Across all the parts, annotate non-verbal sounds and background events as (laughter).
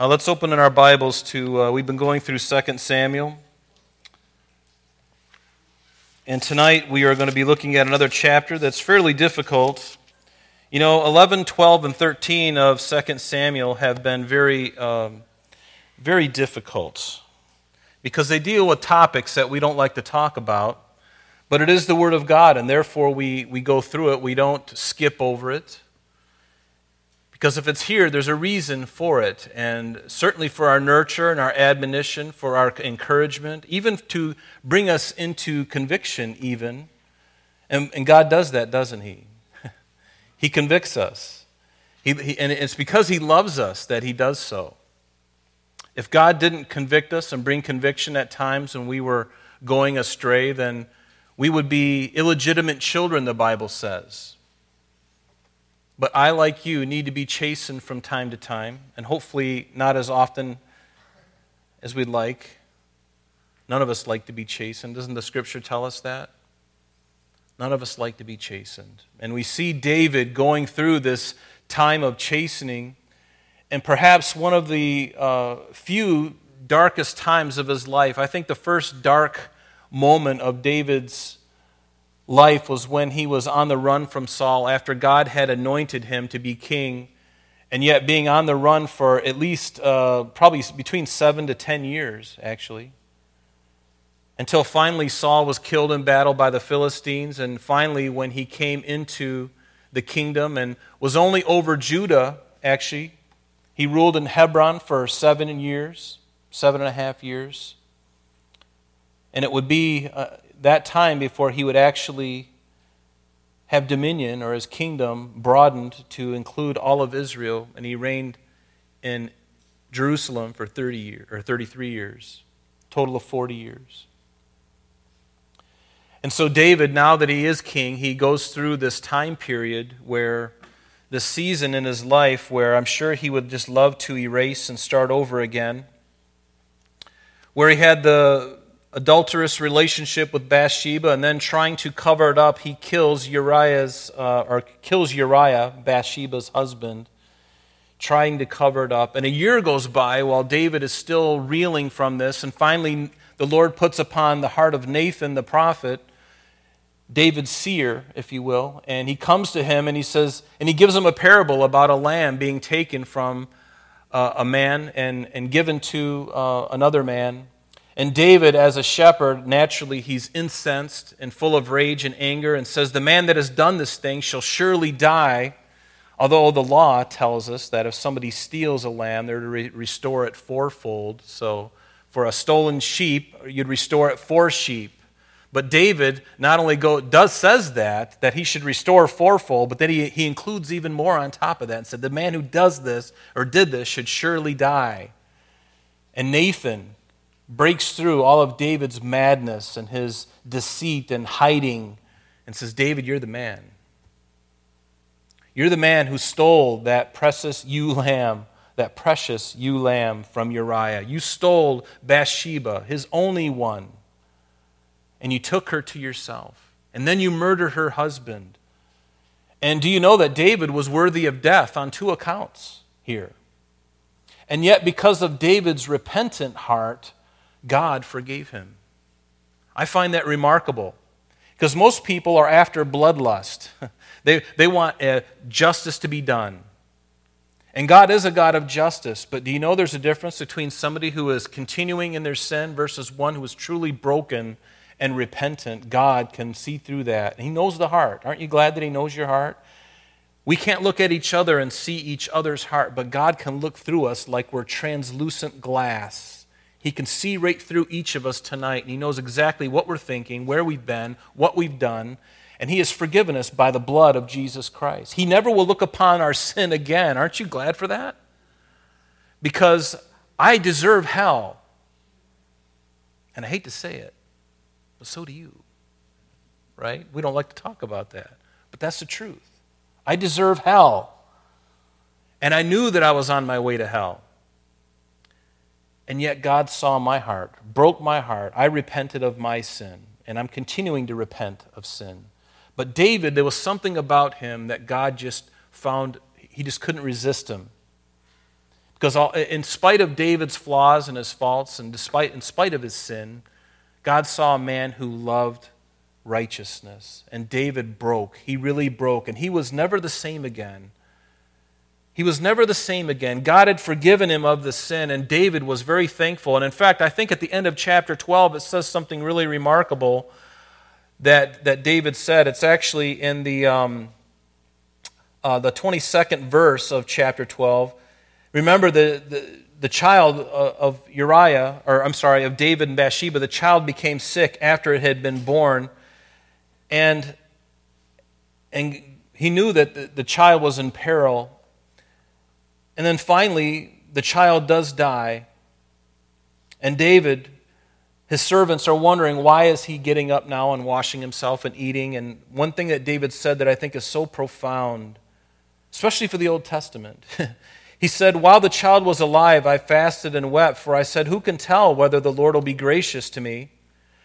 Uh, let's open in our Bibles to, uh, we've been going through 2 Samuel. And tonight we are going to be looking at another chapter that's fairly difficult. You know, 11, 12, and 13 of 2 Samuel have been very, um, very difficult because they deal with topics that we don't like to talk about. But it is the Word of God, and therefore we, we go through it. We don't skip over it. Because if it's here, there's a reason for it. And certainly for our nurture and our admonition, for our encouragement, even to bring us into conviction, even. And, and God does that, doesn't He? (laughs) he convicts us. He, he, and it's because He loves us that He does so. If God didn't convict us and bring conviction at times when we were going astray, then we would be illegitimate children, the Bible says. But I, like you, need to be chastened from time to time, and hopefully not as often as we'd like. None of us like to be chastened. Doesn't the scripture tell us that? None of us like to be chastened. And we see David going through this time of chastening, and perhaps one of the uh, few darkest times of his life. I think the first dark moment of David's life was when he was on the run from Saul after God had anointed him to be king, and yet being on the run for at least uh, probably between seven to ten years, actually. Until finally Saul was killed in battle by the Philistines, and finally, when he came into the kingdom and was only over Judah, actually, he ruled in Hebron for seven years, seven and a half years. And it would be uh, that time before he would actually have dominion or his kingdom broadened to include all of Israel, and he reigned in Jerusalem for 30 years or 33 years, total of 40 years. And so David, now that he is king, he goes through this time period where the season in his life where I'm sure he would just love to erase and start over again, where he had the adulterous relationship with Bathsheba, and then trying to cover it up, he kills Uriah's uh, or kills Uriah, Bathsheba's husband, trying to cover it up. And a year goes by while David is still reeling from this, and finally the Lord puts upon the heart of Nathan the prophet. David's seer, if you will, and he comes to him and he says, and he gives him a parable about a lamb being taken from uh, a man and, and given to uh, another man and David, as a shepherd, naturally he's incensed and full of rage and anger and says, The man that has done this thing shall surely die. Although the law tells us that if somebody steals a lamb, they're to re- restore it fourfold. So for a stolen sheep, you'd restore it four sheep. But David not only go, does says that, that he should restore fourfold, but then he, he includes even more on top of that and said, The man who does this or did this should surely die. And Nathan, breaks through all of David's madness and his deceit and hiding and says, David, you're the man. You're the man who stole that precious ewe lamb, that precious ewe lamb from Uriah. You stole Bathsheba, his only one, and you took her to yourself. And then you murdered her husband. And do you know that David was worthy of death on two accounts here? And yet, because of David's repentant heart, God forgave him. I find that remarkable because most people are after bloodlust. (laughs) they, they want uh, justice to be done. And God is a God of justice, but do you know there's a difference between somebody who is continuing in their sin versus one who is truly broken and repentant? God can see through that. He knows the heart. Aren't you glad that He knows your heart? We can't look at each other and see each other's heart, but God can look through us like we're translucent glass he can see right through each of us tonight, and He knows exactly what we're thinking, where we've been, what we've done, and He has forgiven us by the blood of Jesus Christ. He never will look upon our sin again. Aren't you glad for that? Because I deserve hell. And I hate to say it, but so do you. Right? We don't like to talk about that, but that's the truth. I deserve hell. And I knew that I was on my way to hell. And yet God saw my heart, broke my heart. I repented of my sin, and I'm continuing to repent of sin. But David, there was something about him that God just found, he just couldn't resist him. Because all, in spite of David's flaws and his faults, and despite, in spite of his sin, God saw a man who loved righteousness. And David broke. He really broke. And he was never the same again. He was never the same again. God had forgiven him of the sin, and David was very thankful. And in fact, I think at the end of chapter 12, it says something really remarkable that, that David said. It's actually in the, um, uh, the 22nd verse of chapter 12. Remember, the, the, the child of Uriah, or I'm sorry, of David and Bathsheba, the child became sick after it had been born. And, and he knew that the, the child was in peril. And then finally, the child does die. And David, his servants are wondering why is he getting up now and washing himself and eating? And one thing that David said that I think is so profound, especially for the Old Testament. (laughs) he said, While the child was alive, I fasted and wept, for I said, Who can tell whether the Lord will be gracious to me,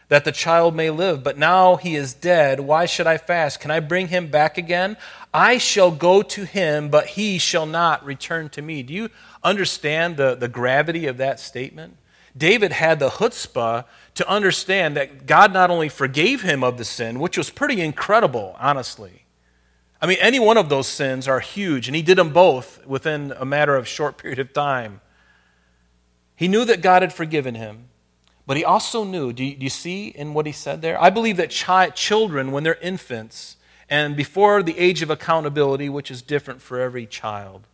that the child may live? But now he is dead. Why should I fast? Can I bring him back again? I shall go to him, but he shall not return to me. Do you understand the, the gravity of that statement? David had the chutzpah to understand that God not only forgave him of the sin, which was pretty incredible, honestly. I mean, any one of those sins are huge, and he did them both within a matter of short (laughs) period of time. He knew that God had forgiven him, but he also knew, do you, do you see in what he said there? I believe that chi- children, when they're infants, and before the age of accountability, which is different for every child.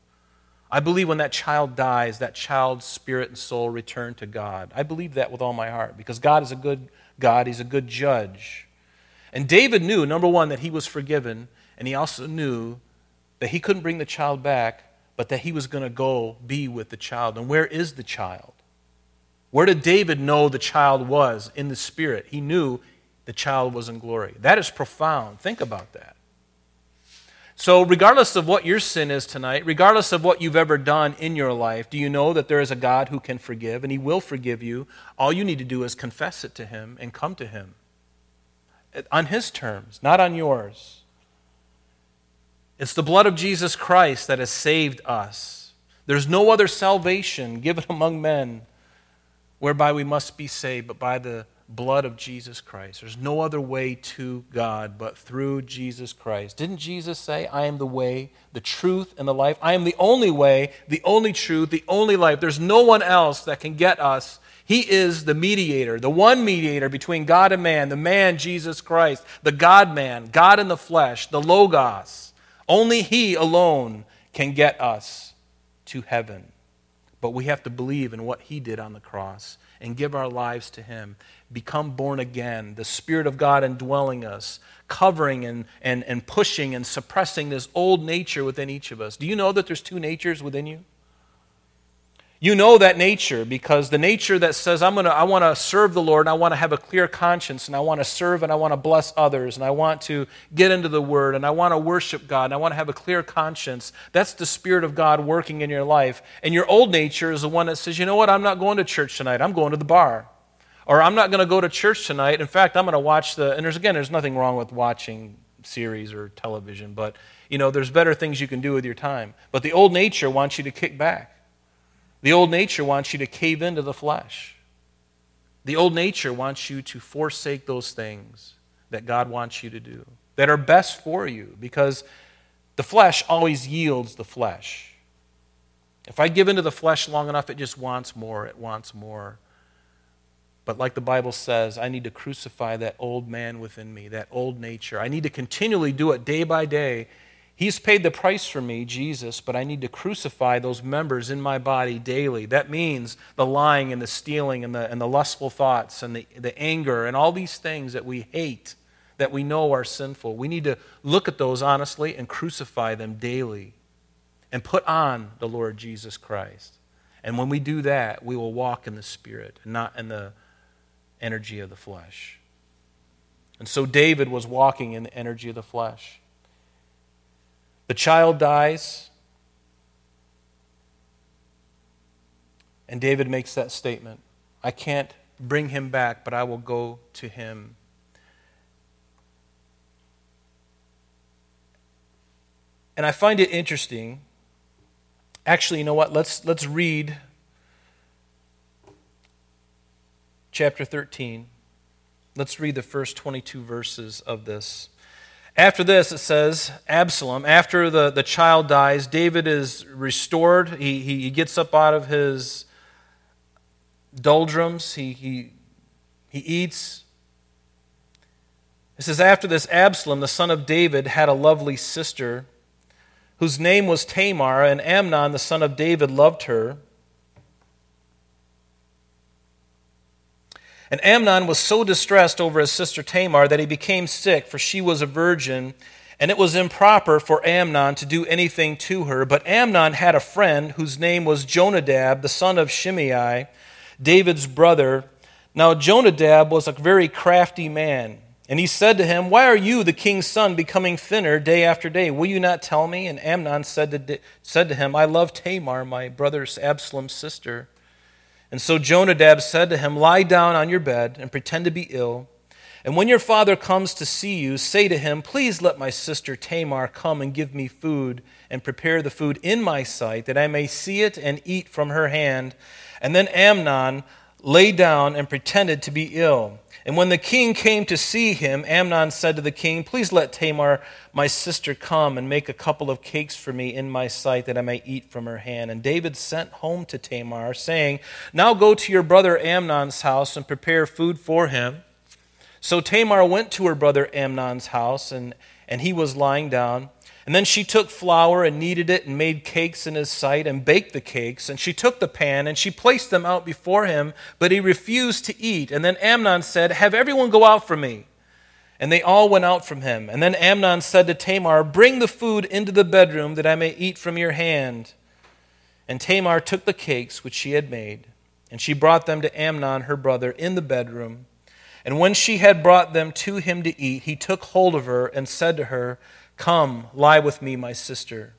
I believe when that child dies, that child's spirit and soul return to God. I believe that with all my heart because God is a good God, He's a good judge. And David knew, number one, that he was forgiven, and he also knew that he couldn't bring the child back, but that he was going to go be with the child. And where is the child? Where did David know the child was in the spirit? He knew the child was in glory. That is profound. Think about that. So, regardless of what your sin is tonight, regardless of what you've ever done in your life, do you know that there is a God who can forgive and He will forgive you? All you need to do is confess it to Him and come to Him on His terms, not on yours. It's the blood of Jesus Christ that has saved us. There's no other salvation given (laughs) among men whereby we must be saved but by the blood of Jesus Christ. There's no other way to God but through Jesus Christ. Didn't Jesus say, I am the way, the truth, and the life? I am the only way, the only truth, the only life. There's no one else that can get us. He is the mediator, the one mediator between God and man, the man, Jesus Christ, the God man, God in the flesh, the Logos. Only He alone can get us to heaven. But we have to believe in what He did on the cross and give our lives to Him become born again, the Spirit of God indwelling us, covering and, and, and pushing and suppressing this old nature within each of us. Do you know that there's two natures within you? You know that nature because the nature that says, I'm gonna, I want to serve the Lord and I want to have a clear conscience and I want to serve and I want to bless others and I want to get into the Word and I want to worship God and I want to have a clear conscience. That's the Spirit of God working in your life. And your old nature is the one that says, you know what, I'm not going to church tonight, I'm going to the bar. Or I'm not going to go to church tonight. In fact, I'm going to watch the, and there's again, there's nothing wrong with watching series or television, but you know, there's better things you can do with your time. But the old nature wants you to kick back. The old nature wants you to cave into the flesh. The old nature wants you to forsake those things that God wants you to do, that are best for you, because the flesh always yields the flesh. If I give into the flesh long enough, it just wants more, it wants more. But like the Bible says, I need to crucify that old man within me, that old nature. I need to continually do it day by day. He's paid the price for me, Jesus, but I need to crucify those members in my body daily. That means the lying and the stealing and the, and the lustful thoughts and the, the anger and all these things that we hate, that we know are sinful. We need to look at those honestly and crucify them daily and put on the Lord Jesus Christ. And when we do that, we will walk in the Spirit not in the energy of the flesh. And so David was walking in the energy of the flesh. The child dies, and David makes that statement I can't bring him back, but I will go to him. And I find it interesting Actually, you know what? Let's, let's read chapter 13. Let's read the first 22 verses of this. After this, it says, Absalom, after the, the child dies, David is restored. He, he, gets up out of his doldrums, he, he, he eats. It says, After this, Absalom, the son of David, had a lovely sister whose name was Tamar, and Amnon, the son of David, loved her. And Amnon was so distressed over his sister Tamar that he became sick, for she was a virgin, and it was improper for Amnon to do anything to her. But Amnon had a friend whose name was Jonadab, the son of Shimeah, David's brother. Now, Jonadab was a very crafty man. And he said to him, Why are you, the king's son, becoming thinner day after day? Will you not tell me? And Amnon said to, said to him, I love Tamar, my brother's Absalom's sister. And so Jonadab said to him, Lie down on your bed and pretend to be ill. And when your father comes to see you, say to him, Please let my sister Tamar come and give me food and prepare the food in my sight, that I may see it and eat from her hand. And then Amnon lay down and pretended to be ill. And when the king came to see him, Amnon said to the king, Please let Tamar, my sister, come and make a couple of cakes for me in my sight, that I may eat from her hand. And David sent home to Tamar, saying, Now go to your brother Amnon's house and prepare food for him. So Tamar went to her brother Amnon's house, and, and he was lying down. And then she took flour and kneaded it and made cakes in his sight and baked the cakes. And she took the pan and she placed them out before him, but he refused to eat. And then Amnon said, Have everyone go out from me. And they all went out from him. And then Amnon said to Tamar, Bring the food into the bedroom that I may eat from your hand. And Tamar took the cakes which she had made, and she brought them to Amnon her brother in the bedroom. And when she had brought them to him to eat, he took hold of her and said to her, Come, lie with me, my sister.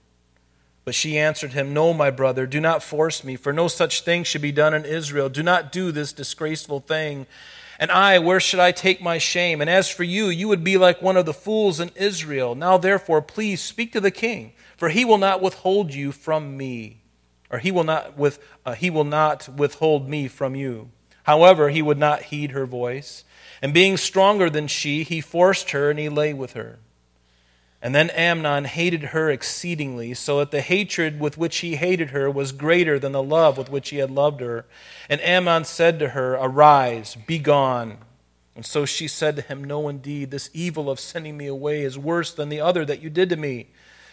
But she answered him, No, my brother, do not force me, for no such thing should be done in Israel. Do not do this disgraceful thing. And I, where should I take my shame? And as for you, you would be like one of the fools in Israel. Now, therefore, please speak to the king, for he will not withhold you from me, or he will not, with, uh, he will not withhold me from you. However, he would not heed her voice. And being stronger than she, he forced her, and he lay with her. And then Amnon hated her exceedingly, so that the hatred with which he hated her was greater than the love with which he had loved her. And Amnon said to her, Arise, be gone. And so she said to him, No, indeed, this evil of sending me away is worse than the other that you did to me.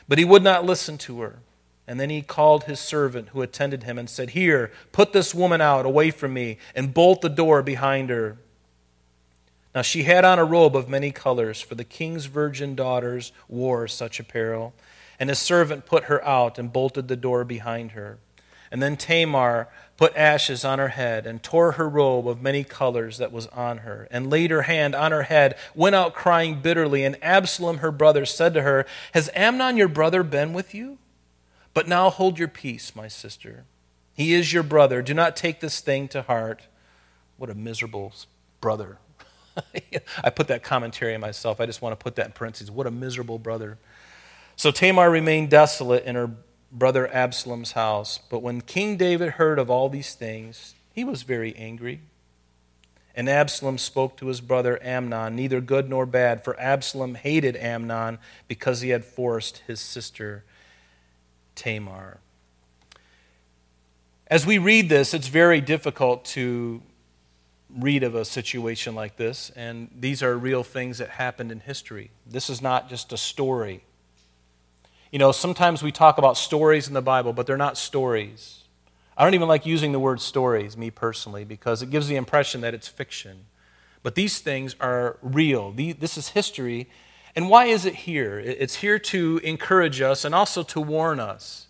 But he would not listen to her. And then he called his servant who attended him and said, Here, put this woman out away from me, and bolt the door behind her. Now she had on a robe of many colors, for the king's virgin daughters wore such apparel. And his servant put her out and bolted the door behind her. And then Tamar put ashes on her head and tore her robe of many colors that was on her, and laid her hand on her head, went out crying bitterly. And Absalom, her brother, said to her, Has Amnon your brother been with you? But now hold your peace, my sister. He is your brother. Do not take this thing to heart. What a miserable brother (laughs) I put that commentary in myself. I just want to put that in parentheses. What a miserable brother. So Tamar remained desolate in her brother Absalom's house. But when King David heard of all these things, he was very angry. And Absalom spoke to his brother Amnon, neither good nor bad, for Absalom hated Amnon because he had forced his sister Tamar. As we read this, it's very difficult to read of a situation like this, and these are real things that happened in history. This is not just a story. You know, sometimes we talk about stories in the Bible, but they're not stories. I don't even like using the word stories, me personally, because it gives the impression that it's fiction. But these things are real. This is history. And why is it here? It's here to encourage us and also to warn us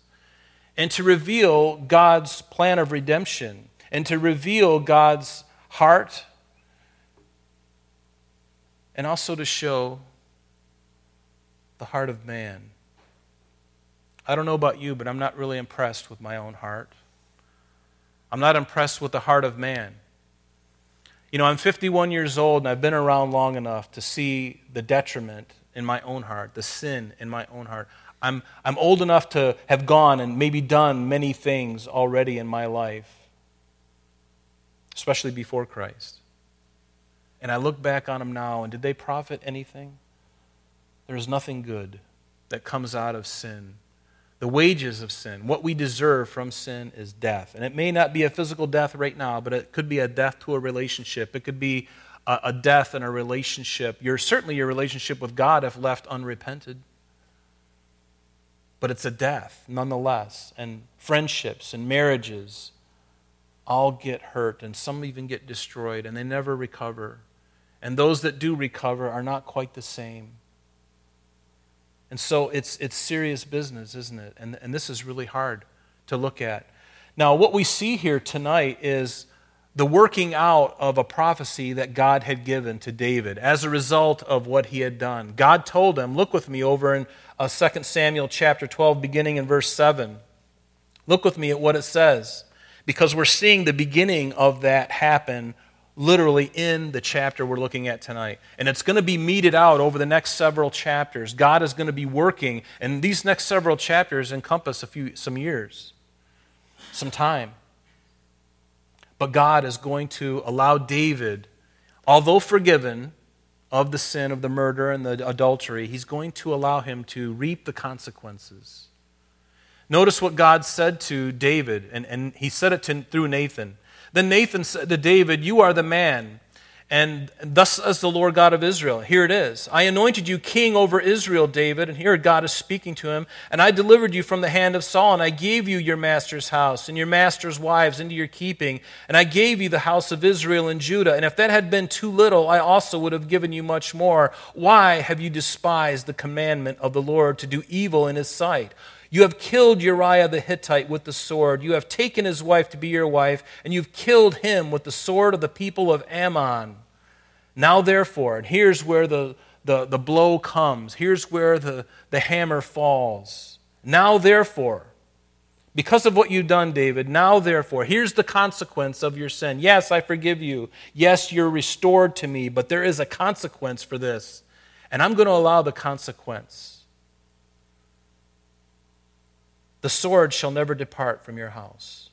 and to reveal God's plan of redemption and to reveal God's heart, and also to show the heart of man. I don't know about you, but I'm not really impressed with my own heart. I'm not impressed with the heart of man. You know, I'm 51 years old and I've been around long enough to see the detriment in my own heart, the sin in my own heart. I'm, I'm old enough to have gone and maybe done many things already in my life, especially before Christ. And I look back on them now, and did they profit anything? There is nothing good that comes out of sin. The wages of sin, what we deserve from sin, is death. And it may not be a physical death right now, but it could be a death to a relationship. It could be a, a death in a relationship. Your, certainly your relationship with God if left unrepented. But it's a death nonetheless. And friendships and marriages all get hurt, and some even get destroyed, and they never recover. And those that do recover are not quite the same. And so it's, it's serious business, isn't it? And, and this is really hard to look at. Now, what we see here tonight is the working out of a prophecy that God had given to David as a result of what he had done. God told him, look with me over in uh, 2 Samuel chapter 12, beginning in verse 7. Look with me at what it says, because we're seeing the beginning of that happen literally in the chapter we're looking at tonight. And it's going to be meted out over the next several chapters. God is going to be working, and these next several chapters encompass a few some years, some time. But God is going to allow David, although forgiven of the sin of the murder and the adultery, he's going to allow him to reap the consequences. Notice what God said to David, and, and he said it to, through Nathan. Then Nathan said to David, You are the man. And thus says the Lord God of Israel. Here it is. I anointed you king over Israel, David. And here God is speaking to him. And I delivered you from the hand of Saul. And I gave you your master's house and your master's wives into your keeping. And I gave you the house of Israel and Judah. And if that had been too little, I also would have given you much more. Why have you despised the commandment of the Lord to do evil in his sight? You have killed Uriah the Hittite with the sword. You have taken his wife to be your wife, and you've killed him with the sword of the people of Ammon. Now, therefore, and here's where the, the, the blow comes, here's where the, the hammer falls. Now, therefore, because of what you've done, David, now therefore, here's the consequence of your sin. Yes, I forgive you. Yes, you're restored to me, but there is a consequence for this. And I'm going to allow the consequence. The sword shall never depart from your house.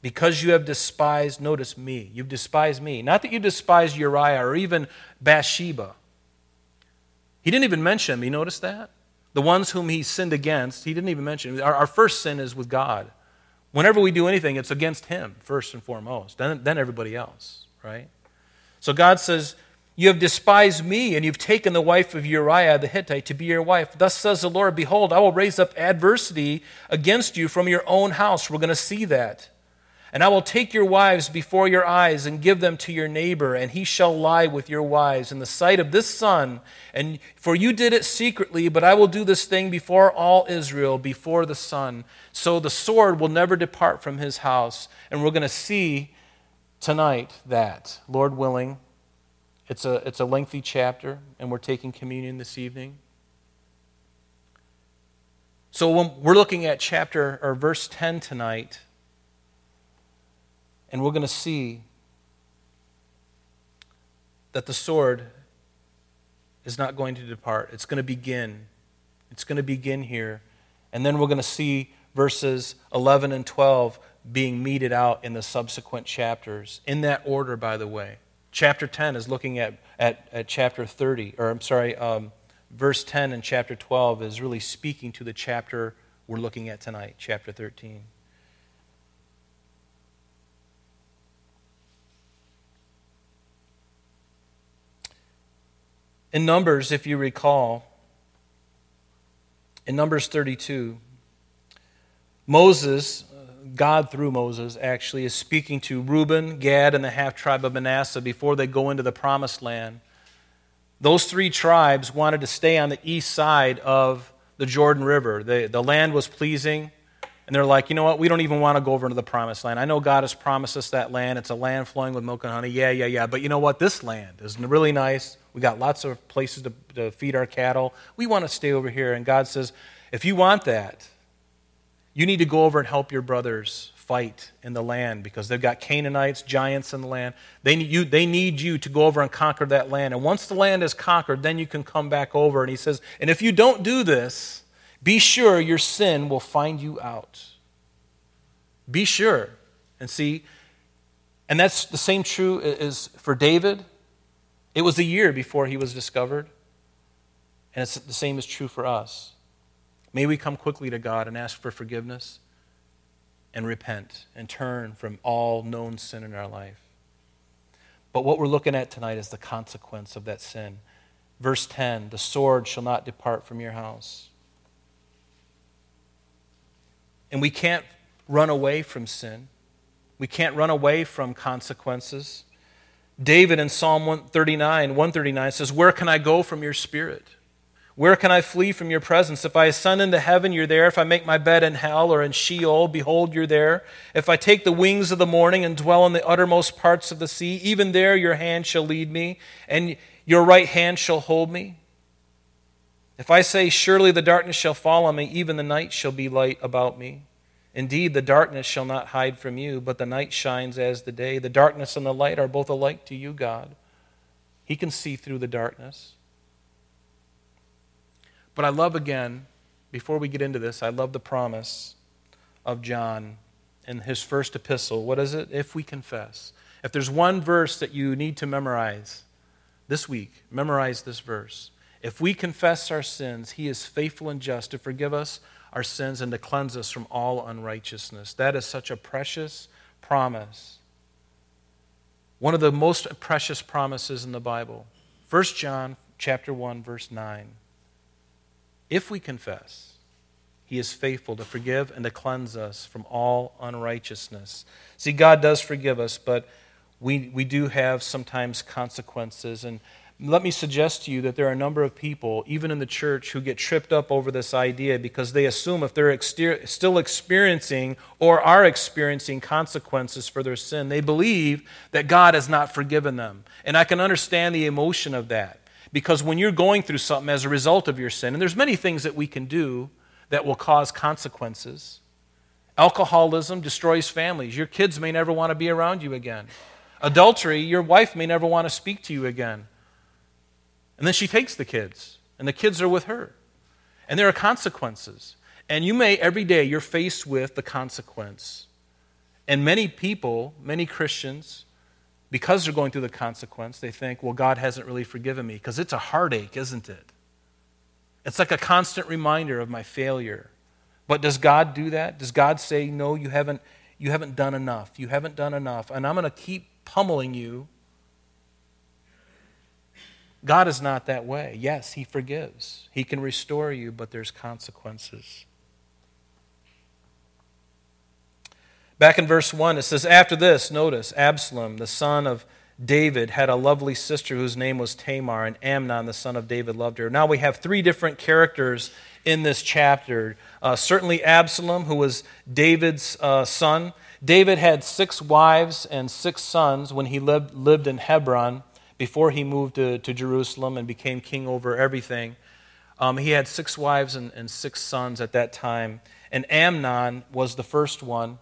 Because you have despised, notice me, you've despised me. Not that you despised Uriah or even Bathsheba. He didn't even mention them. You notice that? The ones whom he sinned against, he didn't even mention. Our, our first sin is with God. Whenever we do anything, it's against him, first and foremost, then, then everybody else, right? So God says, you have despised me, and you've taken the wife of Uriah the Hittite to be your wife. Thus says the Lord Behold, I will raise up adversity against you from your own house. We're going to see that. And I will take your wives before your eyes and give them to your neighbor, and he shall lie with your wives in the sight of this sun. And for you did it secretly, but I will do this thing before all Israel, before the sun. So the sword will never depart from his house. And we're going to see tonight that, Lord willing, it's a, it's a lengthy chapter, and we're taking communion this evening. So when we're looking at chapter or verse 10 tonight, and we're going to see that the sword is not going to depart. It's going to begin. It's going to begin here. And then we're going to see verses 11 and 12 being meted out in the subsequent chapters. In that order, by the way. Chapter 10 is looking at, at, at chapter 30, or I'm sorry, um, verse 10 and chapter 12 is really speaking to the chapter we're looking at tonight, chapter 13. In Numbers, if you recall, in Numbers 32, Moses God, through Moses, actually, is speaking to Reuben, Gad, and the half tribe of Manasseh before they go into the promised land. Those three tribes wanted to stay on the east side of the Jordan River. The, the land was pleasing, and they're like, you know what? We don't even want to go over into the promised land. I know God has promised us that land. It's a land flowing with milk and honey. Yeah, yeah, yeah. But you know what? This land is really nice. We got lots of places to, to feed our cattle. We want to stay over here. And God says, if you want that, you need to go over and help your brothers fight in the land because they've got Canaanites, giants in the land. They need, you, they need you to go over and conquer that land. And once the land is conquered, then you can come back over. And he says, and if you don't do this, Be sure your sin will find you out. Be sure. And see, and that's the same true as for David. It was a year before he was discovered. And it's the same is true for us. May we come quickly to God and ask for forgiveness and repent and turn from all known sin in our life. But what we're looking at tonight is the consequence of that sin. Verse 10 The sword shall not depart from your house. And we can't run away from sin, we can't run away from consequences. David in Psalm 139, 139 says, Where can I go from your spirit? Where can I flee from your presence? If I ascend into heaven, you're there. If I make my bed in hell or in Sheol, behold, you're there. If I take the wings of the morning and dwell in the uttermost parts of the sea, even there your hand shall lead me, and your right hand shall hold me. If I say, Surely the darkness shall fall on me, even the night shall be light about me. Indeed, the darkness shall not hide from you, but the night shines as the day. The darkness and the light are both alike to you, God. He can see through the darkness. But I love again, before we get into this, I love the promise of John in his first epistle. What is it? If we confess. If there's one verse that you need to memorize this week, memorize this verse. If we confess our sins, he is faithful and just to forgive us our sins and to cleanse us from all unrighteousness. That is such a precious promise. One of the most precious promises in the Bible. 1 John chapter 1 verse 9. If we confess, he is faithful to forgive and to cleanse us from all unrighteousness. See, God does forgive us, but we, we do have sometimes consequences. And let me suggest to you that there are a number of people, even in the church, who get tripped up over this idea because they assume if they're exter- still experiencing or are experiencing consequences for their sin, they believe that God has not forgiven them. And I can understand the emotion of that. Because when you're going through something as a result of your sin, and there's many things that we can do that will cause consequences. Alcoholism destroys families. Your kids may never want to be around you again. Adultery, your wife may never want to speak to you again. And then she takes the kids, and the kids are with her. And there are consequences. And you may, every day, you're faced with the consequence. And many people, many Christians, because they're going through the consequence, they think, well, God hasn't really forgiven me because it's a heartache, isn't it? It's like a constant reminder of my failure. But does God do that? Does God say, no, you haven't, you haven't done enough? You haven't done enough. And I'm going to keep pummeling you. God is not that way. Yes, He forgives, He can restore you, but there's consequences. Back in verse 1, it says, After this, notice, Absalom, the son of David, had a lovely sister whose name was Tamar, and Amnon, the son of David, loved her. Now we have three different characters in this chapter. Uh, certainly, Absalom, who was David's uh, son. David had six wives and six sons when he lived, lived in Hebron before he moved to, to Jerusalem and became king over everything. Um, he had six wives and, and six sons at that time. And Amnon was the first one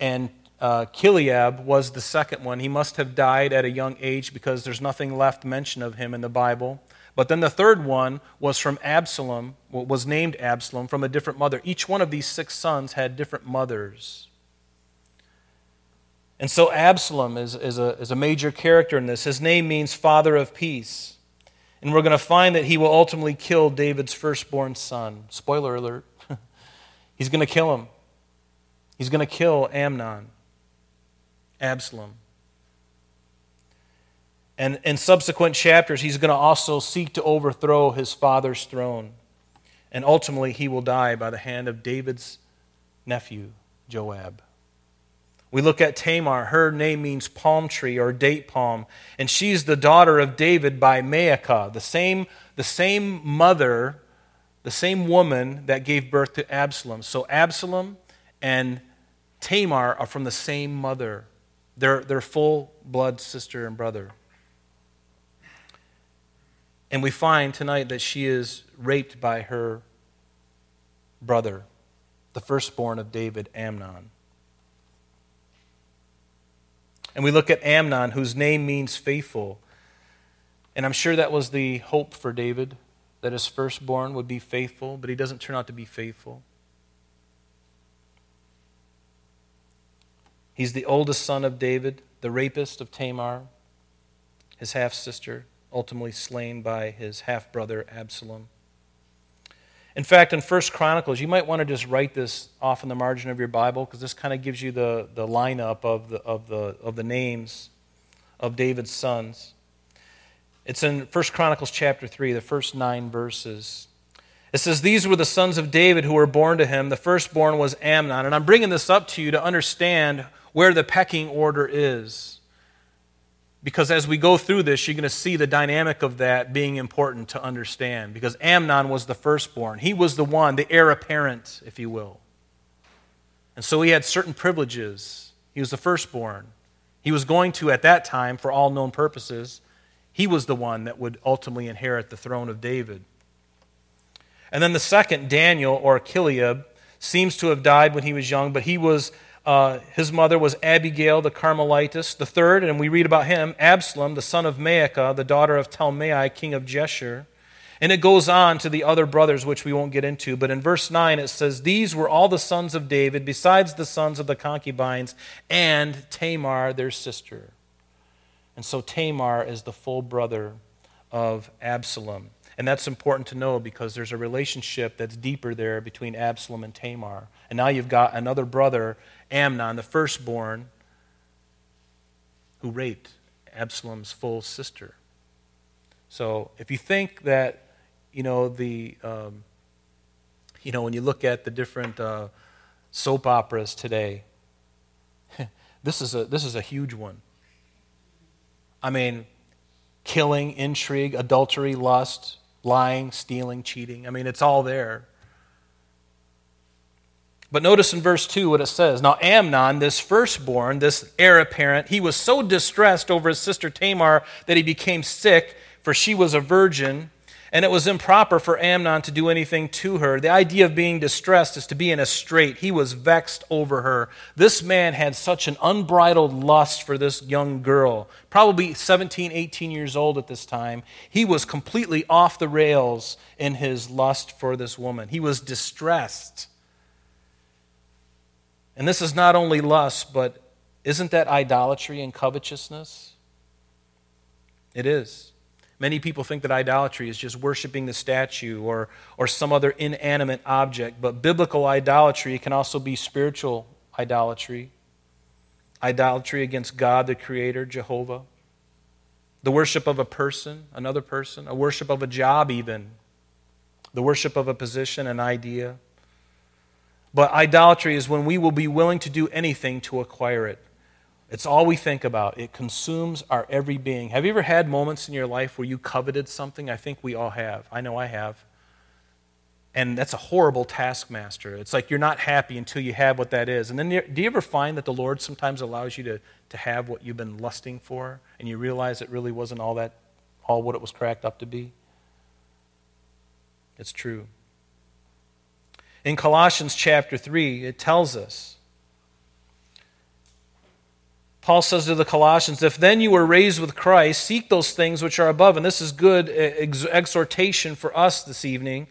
and uh, Chileab was the second one. He must have died at a young age because there's nothing left mention of him in the Bible. But then the third one was from Absalom, was named Absalom, from a different mother. Each one of these six sons had different mothers. And so Absalom is, is, a, is a major character in this. His name means father of peace. And we're going to find that he will ultimately kill David's firstborn son. Spoiler alert. (laughs) He's going to kill him. He's going to kill Amnon, Absalom. And in subsequent chapters, he's going to also seek to overthrow his father's throne. And ultimately, he will die by the hand of David's nephew, Joab. We look at Tamar. Her name means palm tree or date palm. And she's the daughter of David by Maacah, the same, the same mother, the same woman that gave birth to Absalom. So Absalom and Tamar are from the same mother. They're, they're full blood sister and brother. And we find tonight that she is raped by her brother, the firstborn of David, Amnon. And we look at Amnon, whose name means faithful. And I'm sure that was the hope for David. that his firstborn would be faithful, but he doesn't turn out to be faithful. He's the oldest son of David, the rapist of Tamar, his half sister, ultimately slain by his half brother Absalom. In fact, in First Chronicles, you might want to just write this off in the margin of your Bible because this kind of gives you the, the lineup of the, of, the, of the names of David's sons. It's in First Chronicles chapter 3, the first nine verses. It says, These were the sons of David who were born to him. The firstborn was Amnon. And I'm bringing this up to you to understand where the pecking order is. Because as we go through this, you're going to see the dynamic of that being important to understand. Because Amnon was the firstborn, he was the one, the heir apparent, if you will. And so he had certain privileges. He was the firstborn. He was going to, at that time, for all known purposes, he was the one that would ultimately inherit the throne of David. And then the second, Daniel or Chileab, seems to have died when he was young, but he was uh, his mother was Abigail the Carmelitess. The third, and we read about him, Absalom, the son of Maacah, the daughter of Talmai, king of Geshur. And it goes on to the other brothers, which we won't get into. But in verse 9, it says, These were all the sons of David, besides the sons of the concubines, and Tamar, their sister. And so Tamar is the full brother of Absalom. And that's important to know because there's a relationship that's deeper there between Absalom and Tamar. And now you've got another brother, Amnon, the firstborn, who raped Absalom's full sister. So if you think that, you know, the, um, you know, when you look at the different uh, soap operas today, (laughs) this is a, this is a huge one. I mean, killing, intrigue, adultery, lust, lying, stealing, cheating. I mean, it's all there. But notice in verse 2 what it says. Now, Amnon, this firstborn, this heir apparent, he was so distressed over his sister Tamar that he became sick, for she was a virgin and it was improper for Amnon to do anything to her. The idea of being distressed is to be in a strait. He was vexed over her. This man had such an unbridled lust for this young girl, probably 17, 18 years old at this time. He was completely off the rails in his lust for this woman. He was distressed. And this is not only lust, but isn't that idolatry and covetousness? It is. Many people think that idolatry is just worshiping the statue or, or some other inanimate object, but biblical idolatry can also be spiritual idolatry. Idolatry against God, the Creator, Jehovah. The worship of a person, another person, a worship of a job, even. The worship of a position, an idea. But idolatry is when we will be willing to do anything to acquire it. It's all we think about. It consumes our every being. Have you ever had moments in your life where you coveted something? I think we all have. I know I have. And that's a horrible taskmaster. It's like you're not happy until you have what that is. And then do you ever find that the Lord sometimes allows you to, to have what you've been lusting for and you realize it really wasn't all that all what it was cracked up to be? It's true. In Colossians chapter 3, it tells us Paul says to the Colossians, If then you were raised with Christ, seek those things which are above. And this is good ex- exhortation for us this evening.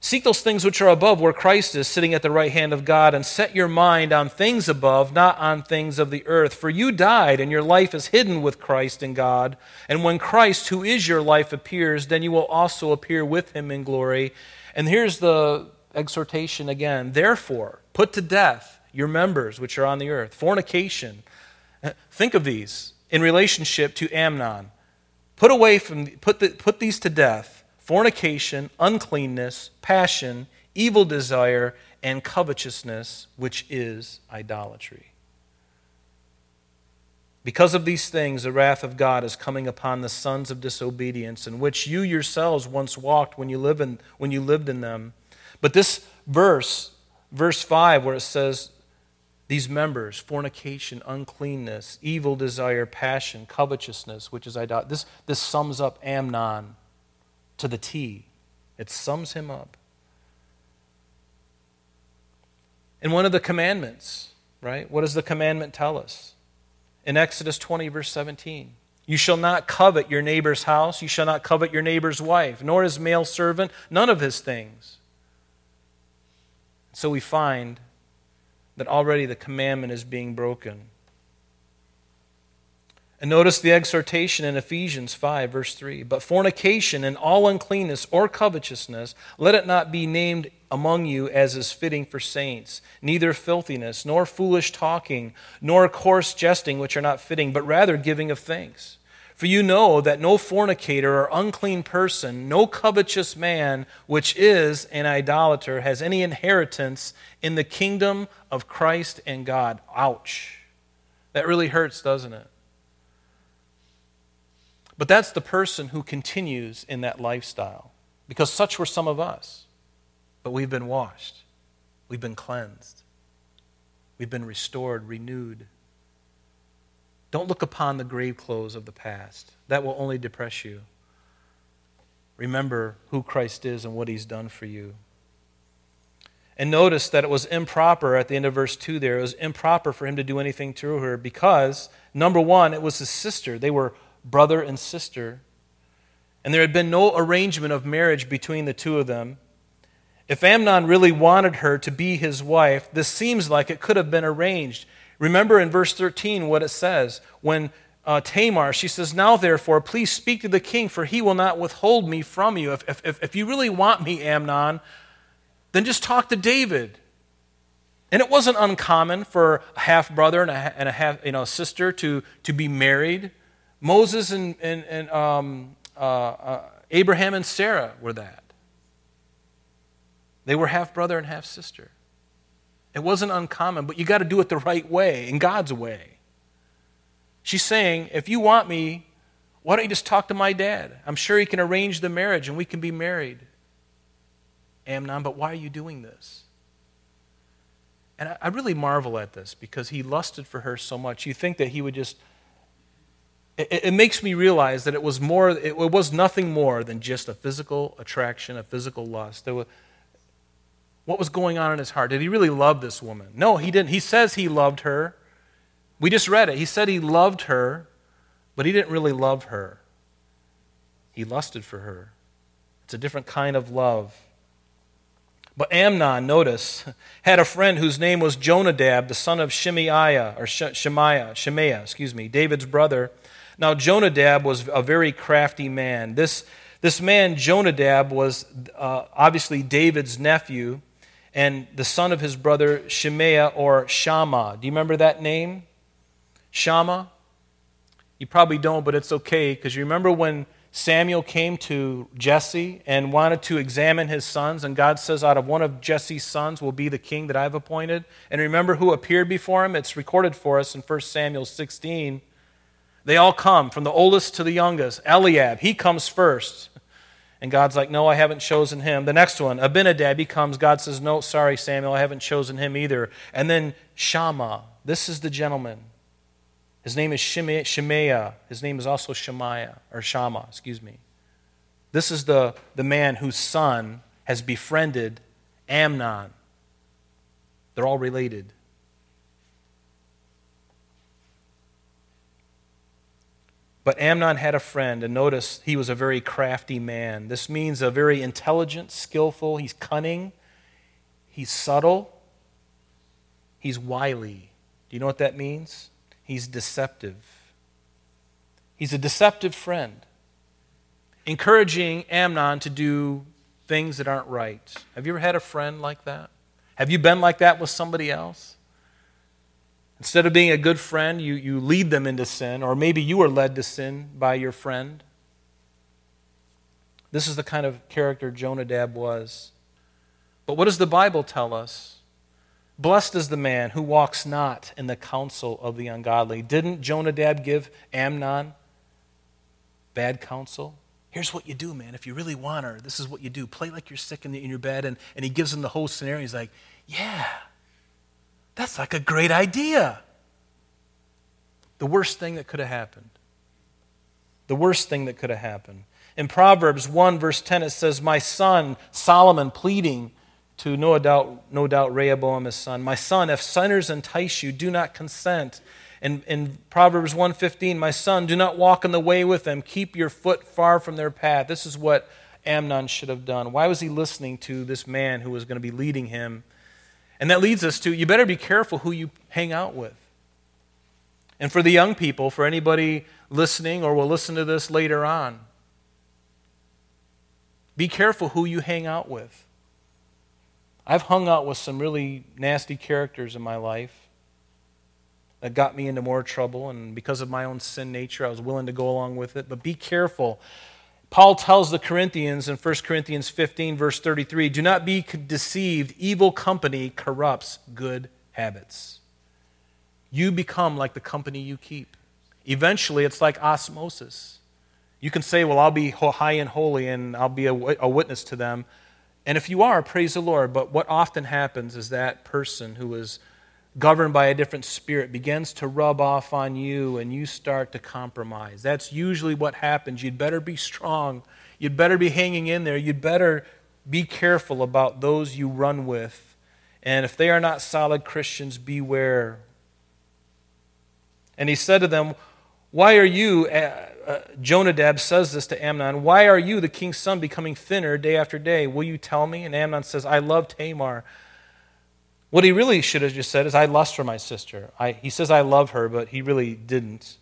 Seek those things which are above, where Christ is sitting at the right hand of God, and set your mind on things above, not on things of the earth. For you died, and your life is hidden with Christ in God. And when Christ, who is your life, appears, then you will also appear with him in glory. And here's the exhortation again Therefore, put to death your members which are on the earth fornication Think of these in relationship to Amnon. Put away from put, the, put these to death fornication, uncleanness, passion, evil desire, and covetousness, which is idolatry. Because of these things, the wrath of God is coming upon the sons of disobedience, in which you yourselves once walked when you, live in, when you lived in them. But this verse, verse 5, where it says, these members fornication, uncleanness, evil desire, passion, covetousness, which is idolatry. This, this sums up Amnon to the T. It sums him up. And one of the commandments, right? What does the commandment tell us? In Exodus 20, verse 17, You shall not covet your neighbor's house. You shall not covet your neighbor's wife, nor his male servant, none of his things. So we find that already the commandment is being broken. And notice the exhortation in Ephesians 5, verse 3. But fornication and all uncleanness or covetousness, let it not be named among you as is fitting for saints, neither filthiness, nor foolish talking, nor coarse jesting, which are not fitting, but rather giving of thanks. For you know that no fornicator or unclean person, no covetous man, which is an idolater, has any inheritance in the kingdom of Christ and God. Ouch. That really hurts, doesn't it? But that's the person who continues in that lifestyle, because such were some of us. But we've been washed, we've been cleansed, we've been restored, renewed. Don't look upon the grave clothes of the past, that will only depress you. Remember who Christ is and what he's done for you. And notice that it was improper at the end of verse 2 there. It was improper for him to do anything to her because, number one, it was his sister. They were brother and sister. And there had been no arrangement of marriage between the two of them. If Amnon really wanted her to be his wife, this seems like it could have been arranged. Remember in verse 13 what it says. When uh, Tamar, she says, Now therefore, please speak to the king, for he will not withhold me from you. If, if, if you really want me, Amnon, then just talk to David. And it wasn't uncommon for a half brother and a, and a half you know, sister to, to be married. Moses and, and, and um, uh, uh, Abraham and Sarah were that. They were half brother and half sister. It wasn't uncommon, but you got to do it the right way, in God's way. She's saying, if you want me, why don't you just talk to my dad? I'm sure he can arrange the marriage and we can be married. Amnon, but why are you doing this? And I, really marvel at this because he lusted for her so much. You think that he would just it, it, makes me realize that it was more it was nothing more than just a physical attraction a physical lust there was, what was going on in his heart. Did he really love this woman? No he didn't. He says he loved her. We just read it. He said he loved her but he didn't really love her. He lusted for her. It's a different kind of love. But Amnon, notice, (laughs) had a friend whose name was Jonadab, the son of Shimeah, or Shimeah, Shimeah, excuse me, David's brother. Now, Jonadab was a very crafty man. This, this man, Jonadab, was uh, obviously David's nephew and the son of his brother Shimeah or Shammah. Do you remember that name? Shammah? You probably don't, but it's okay because you remember when Samuel came to Jesse and wanted to examine his sons, and God says, Out of one of Jesse's sons will be the king that I've appointed. And remember who appeared before him? It's recorded for us in 1 Samuel 16. They all come, from the oldest to the youngest. Eliab, he comes first. And God's like, No, I haven't chosen him. The next one, Abinadab, he comes. God says, No, sorry, Samuel, I haven't chosen him either. And then Shammah, this is the gentleman. His name is Shimeah. His name is also Shimeah, or Shammah, excuse me. This is the, the man whose son has befriended Amnon. They're all related. But Amnon had a friend, and notice he was a very crafty man. This means a very intelligent, skillful, he's cunning, he's subtle, he's wily. Do you know what that means? He's deceptive. He's a deceptive friend, encouraging Amnon to do things that aren't right. Have you ever had a friend like that? Have you been like that with somebody else? Instead of being a good friend, you, you lead them into sin, or maybe you were led to sin by your friend. This is the kind of character Jonadab was. But what does the Bible tell us? Blessed is the man who walks not in the counsel of the ungodly. Didn't Jonadab give Amnon bad counsel? Here's what you do, man. If you really want her, this is what you do. Play like you're sick in, the, in your bed. And, and he gives him the whole scenario. He's like, yeah, that's like a great idea. The worst thing that could have happened. The worst thing that could have happened. In Proverbs 1, verse 10, it says, My son, Solomon, pleading to no doubt, no doubt Rehoboam his son, My son, if sinners entice you, do not consent. In, in Proverbs 1:15, my son, do not walk in the way with them. Keep your foot far from their path. This is what Amnon should have done. Why was he listening to this man who was going to be leading him? And that leads us to you better be careful who you hang out with. And for the young people, for anybody listening or will listen to this later on, be careful who you hang out with. I've hung out with some really nasty characters in my life that got me into more trouble, and because of my own sin nature, I was willing to go along with it. But be careful. Paul tells the Corinthians in 1 Corinthians 15, verse 33 do not be deceived. Evil company corrupts good habits. You become like the company you keep. Eventually, it's like osmosis. You can say, Well, I'll be high and holy and I'll be a, a witness to them. And if you are, praise the Lord. But what often happens is that person who is governed by a different spirit begins to rub off on you and you start to compromise. That's usually what happens. You'd better be strong. You'd better be hanging in there. You'd better be careful about those you run with. And if they are not solid Christians, beware. And he said to them, Why are you, uh, uh, Jonadab says this to Amnon, Why are you, the king's son, becoming thinner day after day? Will you tell me? And Amnon says, I love Tamar. What he really should have just said is, I lust for my sister. I, he says, I love her, but he really didn't.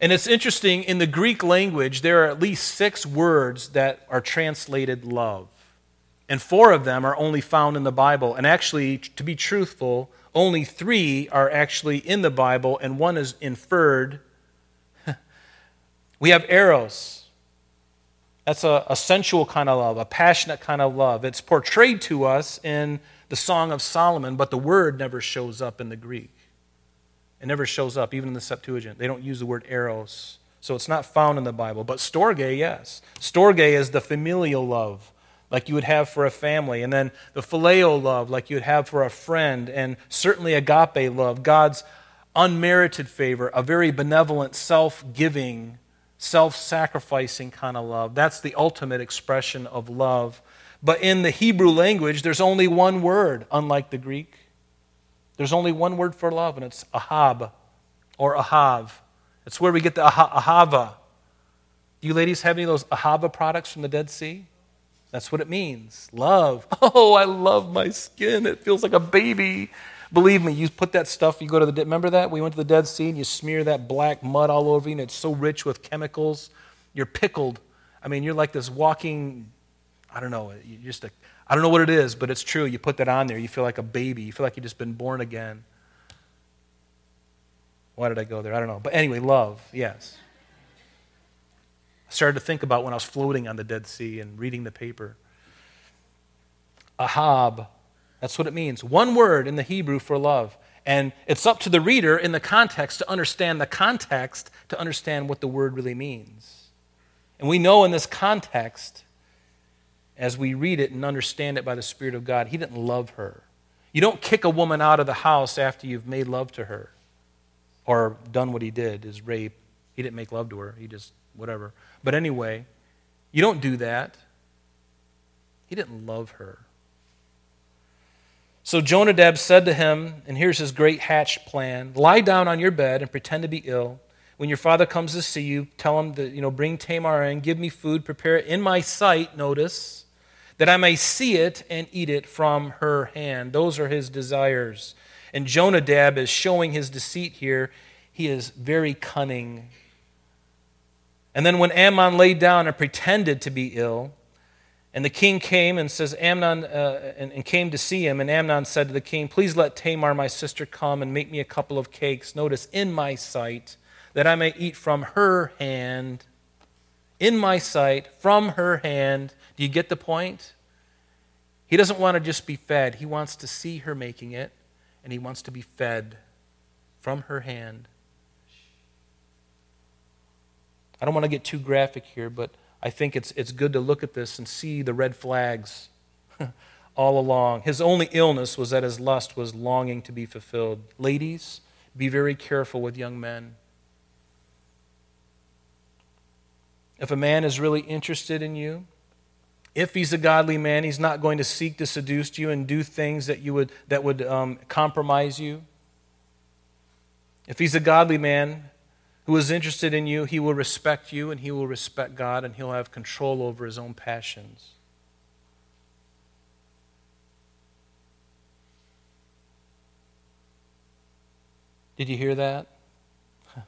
And it's interesting, in the Greek language, there are at least six words that are translated love. And four of them are only found in the Bible. And actually, to be truthful, only three are actually in the Bible, and one is inferred (laughs) we have eros. That's a, a sensual kind of love, a passionate kind of love. It's portrayed to us in the Song of Solomon, but the word never shows up in the Greek. It never shows up, even in the Septuagint. They don't use the word eros. So it's not found in the Bible. But storge, yes. Storge is the familial love, like you would have for a family. And then the phileo love, like you would have for a friend. And certainly agape love, God's unmerited favor, a very benevolent, self giving self sacrificing kind of love. That's the ultimate expression of love. But in the Hebrew language, there's only one word, unlike the Greek. There's only one word for love, and it's ahab or ahav. It's where we get the ahava. Do you ladies have any of those ahava products from the Dead Sea? That's what it means. Love. (laughs) Oh, I love my skin. It feels like a baby. Believe me, you put that stuff, you go to the, Dead. remember that? We went to the Dead Sea and you smear that black mud all over you and it's so rich with chemicals. You're pickled. I mean, you're like this walking, I don't know, just a, I don't know what it is, but it's true. You put that on there, you feel like a baby. You feel like you've just been born again. Why did I go there? I don't know. But anyway, love, yes. I started to think about when I was floating on the Dead Sea and reading the paper. Ahab that's what it means. One word in the Hebrew for love. And it's up to the reader in the context to understand the context to understand what the word really means. And we know in this context, as we read it and understand it by the Spirit of God, he didn't love her. You don't kick a woman out of the house after you've made love to her or done what he did, is rape. He didn't make love to her, he just, whatever. But anyway, you don't do that. He didn't love her. So Jonadab said to him, and here's his great hatched plan lie down on your bed and pretend to be ill. When your father comes to see you, tell him to, you know, bring Tamar in, give me food, prepare it in my sight, notice, that I may see it and eat it from her hand. Those are his desires. And Jonadab is showing his deceit here. He is very cunning. And then when Amnon lay down and pretended to be ill, and the king came and says, Amnon, uh, and, and, came to see him. And Amnon said to the king, Please let Tamar, my sister, come and make me a couple of cakes. Notice, in my sight, that I may eat from her hand. In my sight, from her hand. Do you get the point? He doesn't want to just be fed, he wants to see her making it, and he wants to be fed from her hand. I don't want to get too graphic here, but I think it's, it's good to look at this and see the red flags (laughs) all along. His only illness was that his lust was longing to be fulfilled. Ladies, be very careful with young men. If a man is really interested in you, if he's a godly man, he's not going to seek to seduce you and do things that, you would, that would um, compromise you. If he's a godly man who is interested in you, he will respect you and he will respect God and he'll have control over his own passions. Did you hear that? (laughs)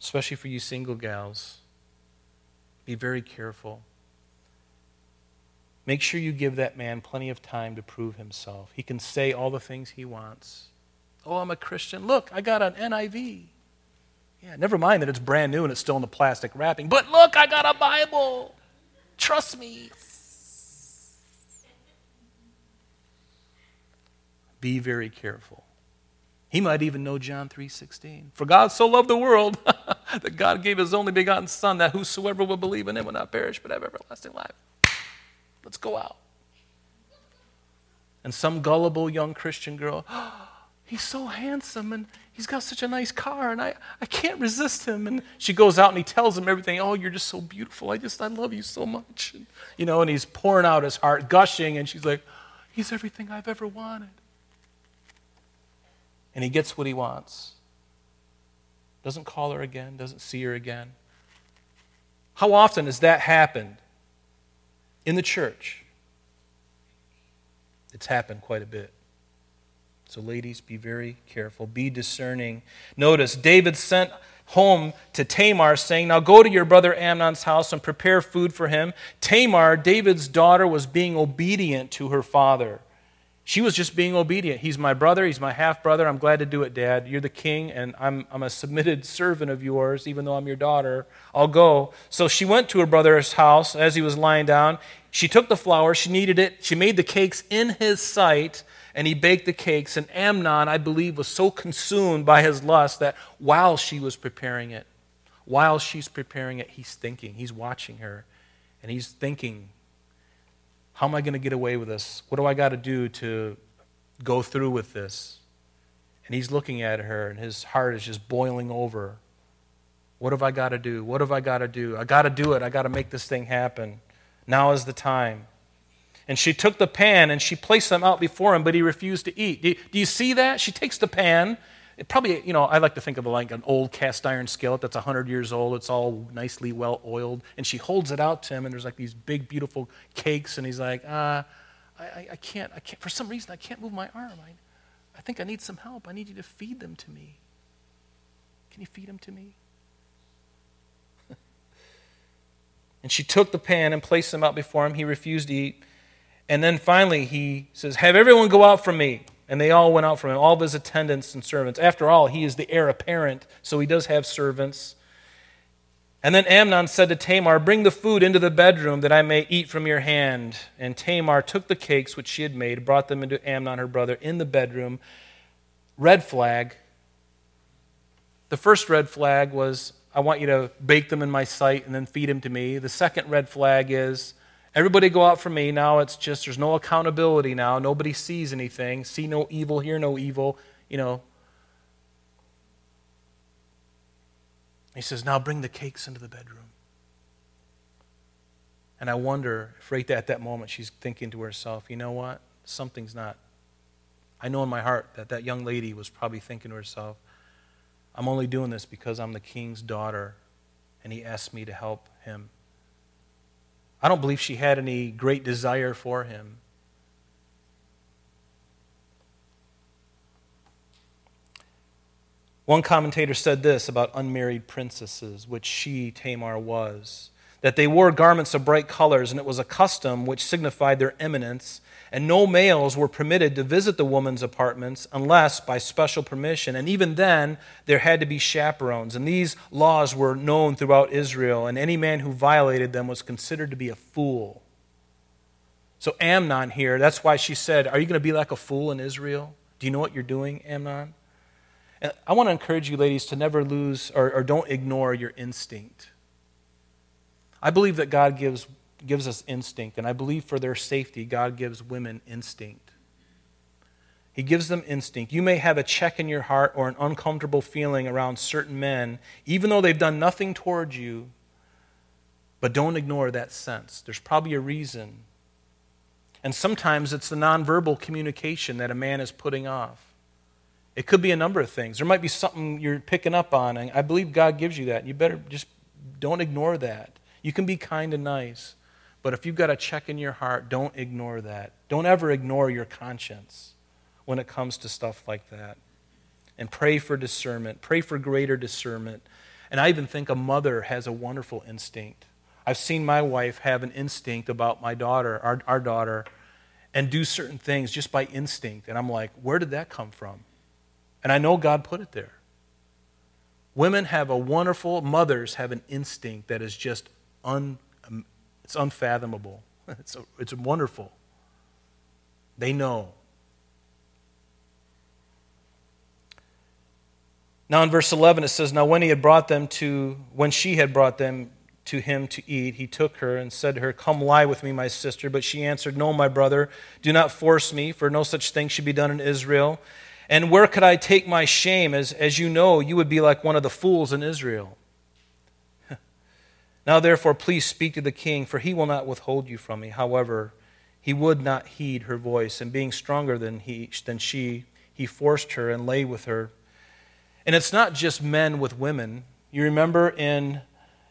Especially for you single gals. Be very careful. Make sure you give that man plenty of time to prove himself. He can say all the things he wants. Oh, I'm a Christian. Look, I got an NIV. Yeah, never mind that it's brand new and it's still in the plastic wrapping. But look, I got a Bible. Trust me. Be very careful. He might even know John 3:16. For God so loved the world (laughs) that God gave his only begotten son that whosoever will believe in him will not perish but have everlasting life. Let's go out. And some gullible young Christian girl, oh, (gasps) he's so handsome and he's got such a nice car and I, I can't resist him. And she goes out and he tells him everything. Oh, you're just so beautiful. I just, I love you so much. And, you know, and he's pouring out his heart, gushing. And she's like, he's everything I've ever wanted. And he gets what he wants. Doesn't call her again, doesn't see her again. How often has that happened in the church? It's happened quite a bit. So, ladies, be very careful. Be discerning. Notice, David sent home to Tamar, saying, Now go to your brother Amnon's house and prepare food for him. Tamar, David's daughter, was being obedient to her father. She was just being obedient. He's my brother. He's my half brother. I'm glad to do it, Dad. You're the king, and I'm, I'm a submitted servant of yours, even though I'm your daughter. I'll go. So she went to her brother's house as he was lying down. She took the flour. She kneaded it. She made the cakes in his sight and he baked the cakes. And Amnon, I believe, was so consumed by his lust that while she was preparing it, while she's preparing it, he's thinking, he's watching her, and he's thinking, how am I going to get away with this? What do I got to do to go through with this? And he's looking at her, and his heart is just boiling over. What have I got to do? What have I got to do? I got to do it. I got to make this thing happen. Now is the time. And she took the pan and she placed them out before him, but he refused to eat. Do you, see that? She takes the pan. It probably, you know, I like to think of it like an old cast iron skillet that's 100 years old. It's all nicely well oiled. And she holds it out to him, and there's like these big, beautiful cakes. And he's like, uh, I, I, can't, I can't, for some reason, I can't move my arm. I, I think I need some help. I need you to feed them to me. Can you feed them to me? (laughs) and she took the pan and placed them out before him. He refused to eat. And then finally, he says, Have everyone go out from me. And they all went out from him, all of his attendants and servants. After all, he is the heir apparent, so he does have servants. And then Amnon said to Tamar, Bring the food into the bedroom that I may eat from your hand. And Tamar took the cakes which she had made, brought them into Amnon, her brother, in the bedroom. Red flag. The first red flag was, I want you to bake them in my sight and then feed them to me. The second red flag is, Everybody go out for me. Now it's just, there's no accountability now. Nobody sees anything. See no evil, hear no evil. You know. He says, now bring the cakes into the bedroom. And I wonder if right at that moment she's thinking to herself, you know what? Something's not. I know in my heart that that young lady was probably thinking to herself, I'm only doing this because I'm the king's daughter and he asked me to help him. I don't believe she had any great desire for him. One commentator said this about unmarried princesses, which she, Tamar, was that they wore garments of bright colors, and it was a custom which signified their eminence and no males were permitted to visit the woman's apartments unless by special permission. And even then, there had to be chaperones. And these laws were known throughout Israel, and any man who violated them was considered to be a fool. So, Amnon here, that's why she said, Are you going to be like a fool in Israel? Do you know what you're doing, Amnon? And I want to encourage you, ladies, to never lose or, or don't ignore your instinct. I believe that God gives gives us instinct, and I believe for their safety, God gives women instinct. He gives them instinct. You may have a check in your heart or an uncomfortable feeling around certain men, even though they've done nothing towards you, but don't ignore that sense. There's probably a reason. And sometimes it's the nonverbal communication that a man is putting off. It could be a number of things. There might be something you're picking up on, and I believe God gives you that. You better just don't ignore that. You can be kind and nice, but if you've got a check in your heart, don't ignore that. Don't ever ignore your conscience when it comes to stuff like that. And pray for discernment, pray for greater discernment. And I even think a mother has a wonderful instinct. I've seen my wife have an instinct about my daughter, our, our daughter, and do certain things just by instinct. And I'm like, where did that come from? And I know God put it there. Women have a wonderful, mothers have an instinct that is just un, um, it's unfathomable. (laughs) It's, it's wonderful. They know. Now in verse 11 it says, Now when he had brought them to, when she had brought them to him to eat, he took her and said to her, Come lie with me, my sister. But she answered, No, my brother, do not force me, for no such thing should be done in Israel. And where could I take my shame? As, as you know, you would be like one of the fools in Israel. Now, therefore, please speak to the king, for he will not withhold you from me. However, he would not heed her voice, and being stronger than, he, than she, he forced her and lay with her. And it's not just men with women. You remember in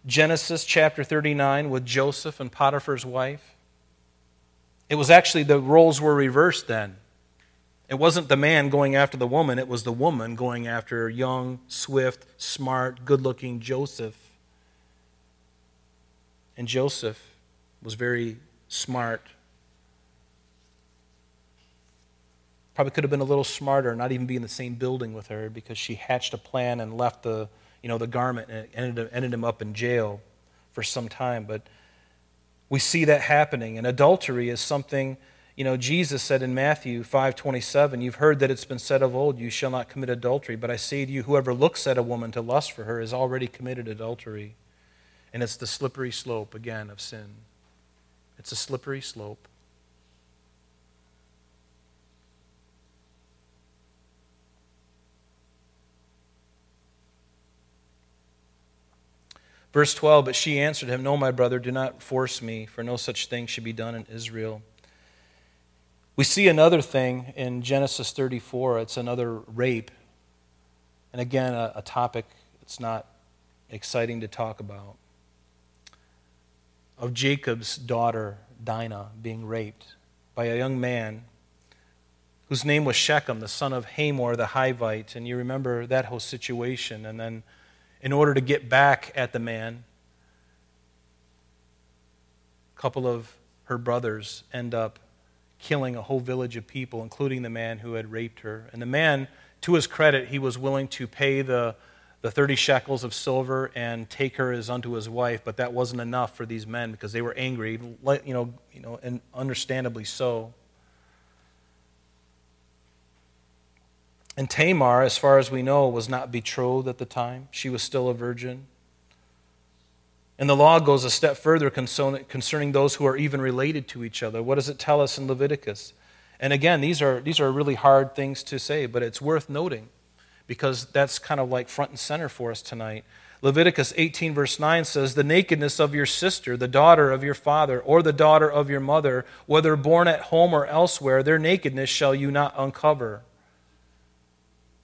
Genesis chapter 39 with Joseph and Potiphar's wife? It was actually the roles were reversed then. It wasn't the man going after the woman, it was the woman going after young, swift, smart, good looking Joseph. And Joseph was very smart. Probably could have been a little smarter, not even be in the same building with her because she hatched a plan and left the, you know, the garment and ended, ended him up in jail for some time. But we see that happening. And adultery is something you know, Jesus said in Matthew 5:27, "You've heard that it's been said of old, you shall not commit adultery, but I say to you, whoever looks at a woman to lust for her has already committed adultery." And it's the slippery slope again of sin. It's a slippery slope. Verse 12, but she answered him, No, my brother, do not force me, for no such thing should be done in Israel. We see another thing in Genesis 34. It's another rape. And again, a, a topic it's not exciting to talk about. Of Jacob's daughter, Dinah, being raped by a young man whose name was Shechem, the son of Hamor the Hivite. And you remember that whole situation. And then, in order to get back at the man, a couple of her brothers end up killing a whole village of people, including the man who had raped her. And the man, to his credit, he was willing to pay the, the 30 shekels of silver and take her as unto his wife, but that wasn't enough for these men because they were angry, you know, you know and understandably so. And Tamar, as far as we know, was not betrothed at the time. She was still a virgin. And the law goes a step further concerning those who are even related to each other. What does it tell us in Leviticus? And again, these are, these are really hard things to say, but it's worth noting because that's kind of like front and center for us tonight. Leviticus 18, verse 9 says, The nakedness of your sister, the daughter of your father, or the daughter of your mother, whether born at home or elsewhere, their nakedness shall you not uncover.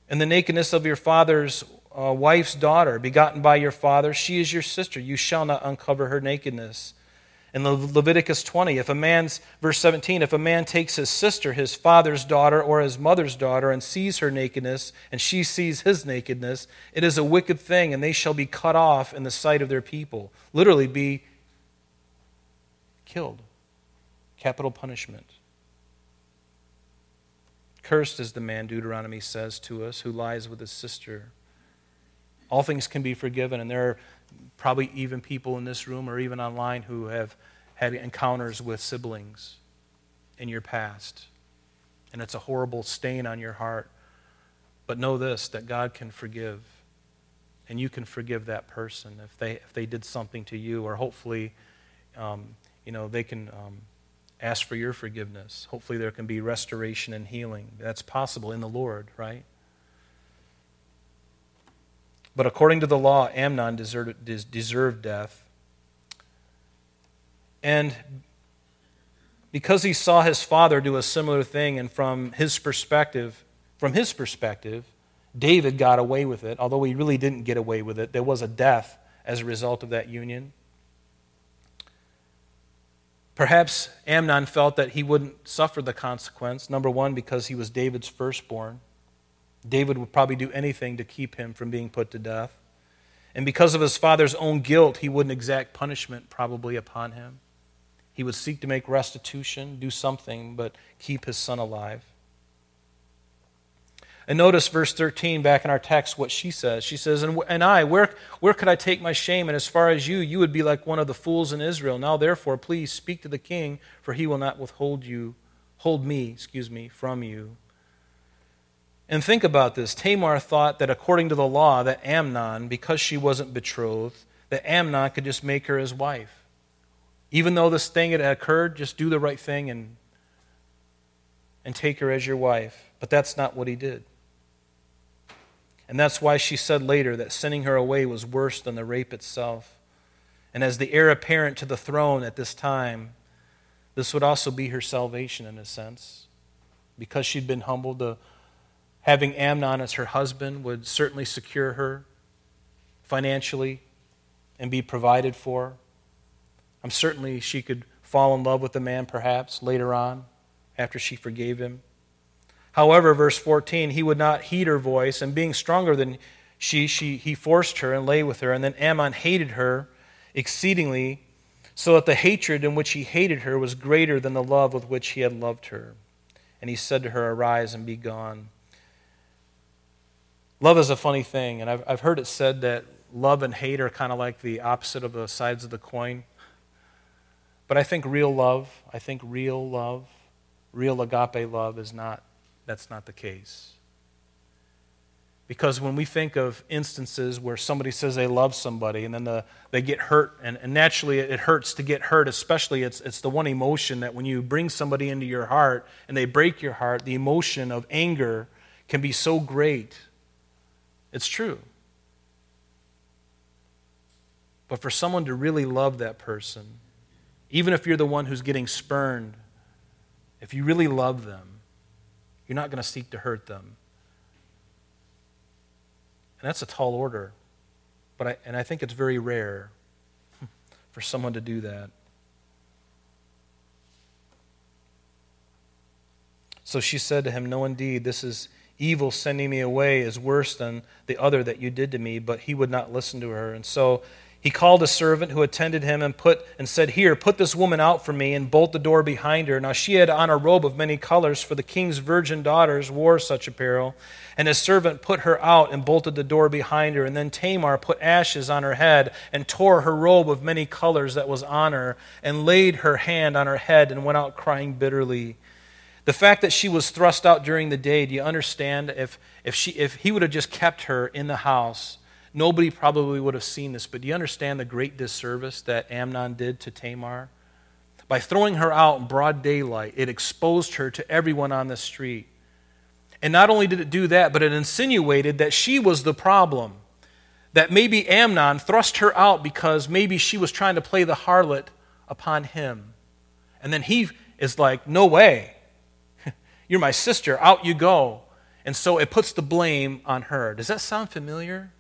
And the nakedness of your father's uh, wife's daughter, begotten by your father, she is your sister. You shall not uncover her nakedness. In Le- Leviticus 20, if a man's, verse 17, if a man takes his sister, his father's daughter, or his mother's daughter, and sees her nakedness, and she sees his nakedness, it is a wicked thing, and they shall be cut off in the sight of their people. Literally, be killed. Capital punishment. Cursed is the man, Deuteronomy says to us, who lies with his sister. All things can be forgiven, and there are probably even people in this room or even online who have had encounters with siblings in your past. And it's a horrible stain on your heart. But know this that God can forgive. And you can forgive that person if they, if they did something to you, or hopefully, um, you know, they can um, ask for your forgiveness. Hopefully, there can be restoration and healing. That's possible in the Lord, right? But according to the law, Amnon deserved, deserved death. And because he saw his father do a similar thing, and from his perspective, from his perspective, David got away with it, although he really didn't get away with it. There was a death as a result of that union. Perhaps Amnon felt that he wouldn't suffer the consequence. Number one, because he was David's firstborn. David would probably do anything to keep him from being put to death. And because of his father's own guilt, he wouldn't exact punishment probably upon him. He would seek to make restitution, do something, but keep his son alive. And notice verse 13 back in our text what she says. She says, And, and I, where, where could I take my shame? And as far as you, you would be like one of the fools in Israel. Now therefore, please speak to the king, for he will not withhold you, hold me, excuse me, from you. And think about this. Tamar thought that according to the law, that Amnon, because she wasn't betrothed, that Amnon could just make her his wife. Even though this thing had occurred, just do the right thing and, and take her as your wife. But that's not what he did. And that's why she said later that sending her away was worse than the rape itself. And as the heir apparent to the throne at this time, this would also be her salvation in a sense. Because she'd been humbled, the, having Amnon as her husband would certainly secure her financially and be provided for. I'm certainly she could fall in love with the man perhaps later on after she forgave him. However, verse 14, he would not heed her voice, and being stronger than she, she, he forced her and lay with her. And then Amnon hated her exceedingly, so that the hatred in which he hated her was greater than the love with which he had loved her. And he said to her, Arise and be gone. Love is a funny thing, and I've, I've heard it said that love and hate are kind of like the opposite of the sides of the coin. But I think real love, I think real love, real agape love is not that's not the case. Because when we think of instances where somebody says they love somebody and then the, they get hurt, and, and naturally it hurts to get hurt, especially it's, it's the one emotion that when you bring somebody into your heart and they break your heart, the emotion of anger can be so great. It's true. But for someone to really love that person, even if you're the one who's getting spurned, if you really love them, you're not going to seek to hurt them. And that's a tall order. But I, and I think it's very rare (laughs) for someone to do that. So she said to him, No, indeed, this is evil sending me away is worse than the other that you did to me. But he would not listen to her. And so he called a servant who attended him and put and said, "Here, put this woman out for me and bolt the door behind her." Now she had on a robe of many colors, for the king's virgin daughters wore such apparel. And his servant put her out and bolted the door behind her. And then Tamar put ashes on her head and tore her robe of many colors that was on her and laid her hand on her head and went out crying bitterly. The fact that she was thrust out during the day, do you understand? If, if, she, if he would have just kept her in the house, Nobody probably would have seen this, but do you understand the great disservice that Amnon did to Tamar? By throwing her out in broad daylight, it exposed her to everyone on the street. And not only did it do that, but it insinuated that she was the problem. That maybe Amnon thrust her out because maybe she was trying to play the harlot upon him. And then he is like, No way. You're my sister. Out you go. And so it puts the blame on her. Does that sound familiar?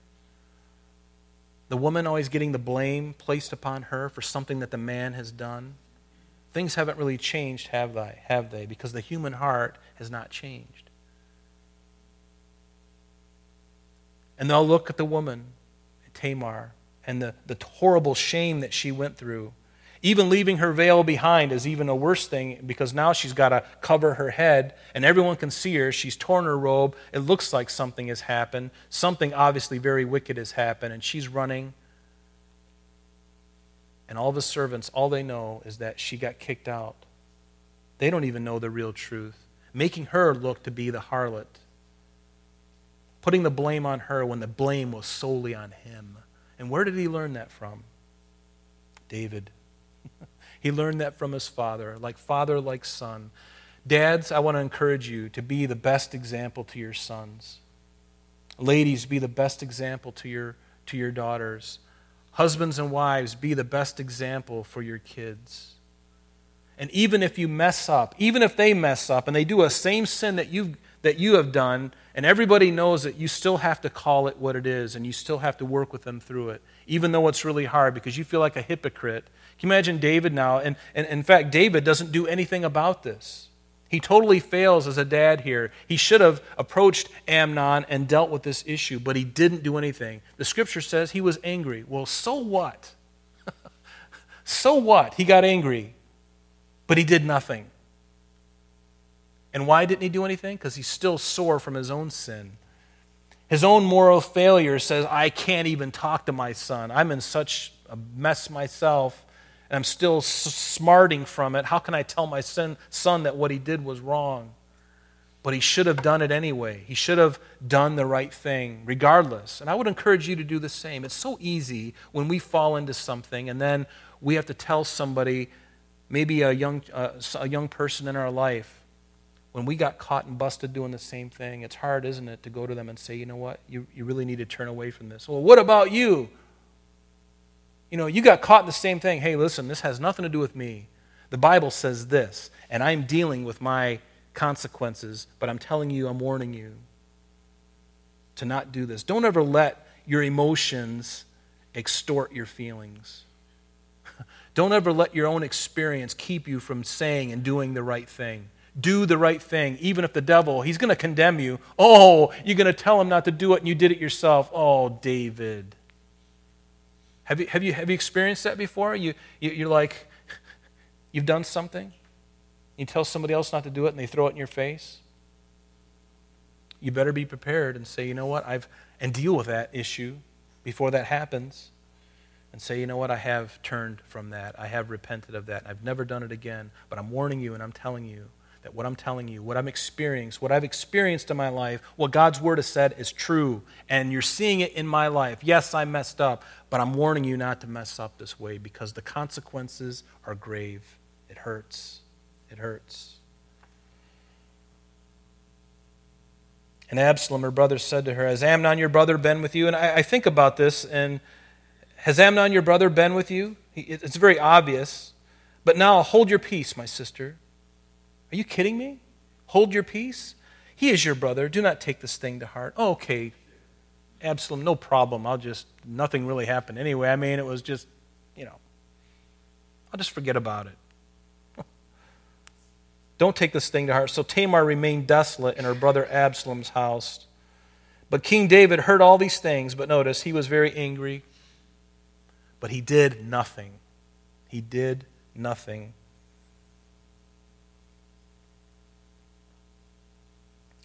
The woman always getting the blame placed upon her for something that the man has done. Things haven't really changed, have they? Have they? Because the human heart has not changed. And they'll look at the woman, Tamar, and the, the horrible shame that she went through even leaving her veil behind is even a worse thing because now she's got to cover her head and everyone can see her. She's torn her robe. It looks like something has happened. Something obviously very wicked has happened, and she's running. And all the servants, all they know is that she got kicked out. They don't even know the real truth, making her look to be the harlot, putting the blame on her when the blame was solely on him. And where did he learn that from? David. He learned that from his father, like father, like son. Dads, I want to encourage you to be the best example to your sons. Ladies, be the best example to your, to your daughters. Husbands and wives, be the best example for your kids. And even if you mess up, even if they mess up and they do a same sin that you've, that you have done, and everybody knows that you still have to call it what it is, and you still have to work with them through it, even though it's really hard because you feel like a hypocrite. Can you imagine David now? And, and in fact, David doesn't do anything about this. He totally fails as a dad here. He should have approached Amnon and dealt with this issue, but he didn't do anything. The scripture says he was angry. Well, so what? (laughs) so what? He got angry, but he did nothing. And why didn't he do anything? Because he's still sore from his own sin. His own moral failure says, I can't even talk to my son. I'm in such a mess myself and I'm still smarting from it. How can I tell my son, son that what he did was wrong? But he should have done it anyway. He should have done the right thing, regardless. And I would encourage you to do the same. It's so easy when we fall into something and then we have to tell somebody, maybe a young, uh, a young person in our life, when we got caught and busted doing the same thing, it's hard, isn't it, to go to them and say, you know what, you, you really need to turn away from this. Well, what about you? You know, you got caught in the same thing. Hey, listen, this has nothing to do with me. The Bible says this, and I'm dealing with my consequences, but I'm telling you, I'm warning you to not do this. Don't ever let your emotions extort your feelings. (laughs) Don't ever let your own experience keep you from saying and doing the right thing. Do the right thing, even if the devil, he's going to condemn you. Oh, you're going to tell him not to do it and you did it yourself. Oh, David. Have you, have you, have you experienced that before? You, you, you're like, (laughs) you've done something, you tell somebody else not to do it, and they throw it in your face. You better be prepared and say, you know what, I've, and deal with that issue before that happens. And say, you know what, I have turned from that. I have repented of that. I've never done it again. But I'm warning you and I'm telling you that what I'm telling you, what I'm experiencing, what I've experienced in my life, what God's word has said is true. And you're seeing it in my life. Yes, I messed up, but I'm warning you not to mess up this way because the consequences are grave. It hurts. It hurts. And Absalom, her brother, said to her, Has Amnon, your brother, been with you? And I, I think about this, and has Amnon, your brother, been with you? It's very obvious. But now hold your peace, my sister. Are you kidding me? Hold your peace. He is your brother. Do not take this thing to heart. Oh, okay, Absalom, no problem. I'll just, nothing really happened anyway. I mean, it was just, you know, I'll just forget about it. (laughs) Don't take this thing to heart. So Tamar remained desolate in her brother Absalom's house. But King David heard all these things, but notice he was very angry. But he did nothing. He did nothing.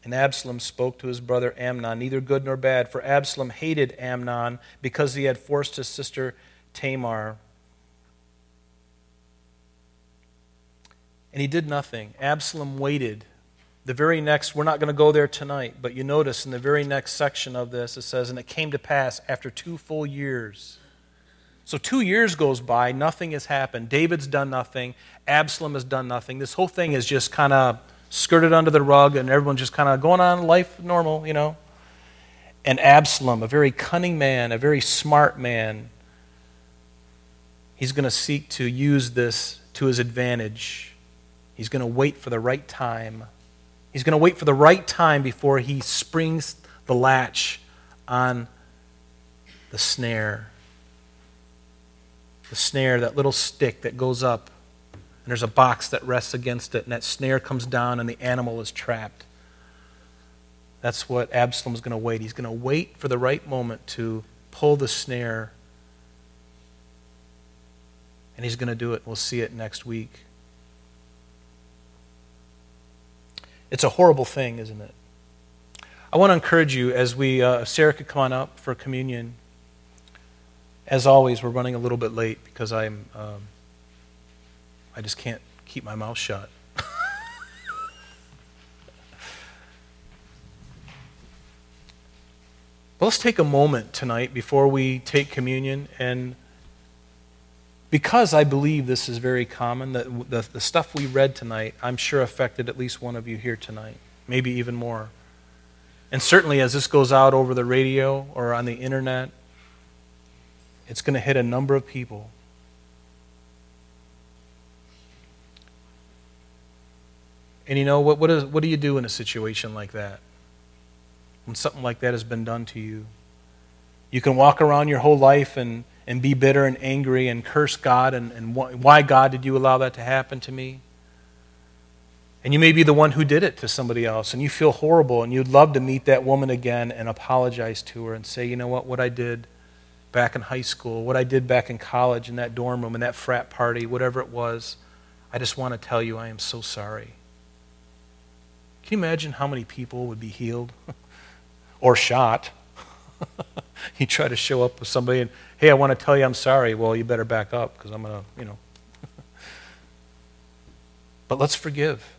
And Absalom spoke to his brother Amnon, neither good nor bad, for Absalom hated Amnon because he had forced his sister Tamar. And he did nothing. Absalom waited. The very next, we're not going to go there tonight, but you notice in the very next section of this, it says, And it came to pass after two full years. So two years goes by, nothing has happened. David's done nothing. Absalom has done nothing. This whole thing is just kind of skirted under the rug, and everyone's just kind of going on life normal, you know. And Absalom, a very cunning man, a very smart man, he's going to seek to use this to his advantage. He's going to wait for the right time. He's going to wait for the right time before he springs the latch on the snare. The snare, that little stick that goes up and there's a box that rests against it, and that snare comes down, and the animal is trapped. That's what Absalom's going to wait. He's going to wait for the right moment to pull the snare, and he's going to do it. We'll see it next week. It's a horrible thing, isn't it? I want to encourage you as we, uh, Sarah could come on up for communion. As always, we're running a little bit late because I'm. Um, I just can't keep my mouth shut. Let's take a moment tonight before we take communion and because I believe this is very common, that the, the stuff we read tonight, I'm sure affected at least one of you here tonight, maybe even more. And certainly as this goes out over the radio or on the internet, it's going to hit a number of people. And you know, what, what, is, what do you do in a situation like that? When something like that has been done to you? You can walk around your whole life and, and be bitter and angry and curse God and, and why, God, did you allow that to happen to me? And you may be the one who did it to somebody else, and you feel horrible, and you'd love to meet that woman again and apologize to her and say, you know what, what I did back in high school, what I did back in college, in that dorm room, in that frat party, whatever it was, I just want to tell you I am so sorry. Can you imagine how many people would be healed (laughs) or shot? (laughs) you try to show up with somebody and, hey, I want to tell you I'm sorry. Well, you better back up because I'm going to, you know. (laughs) but let's forgive.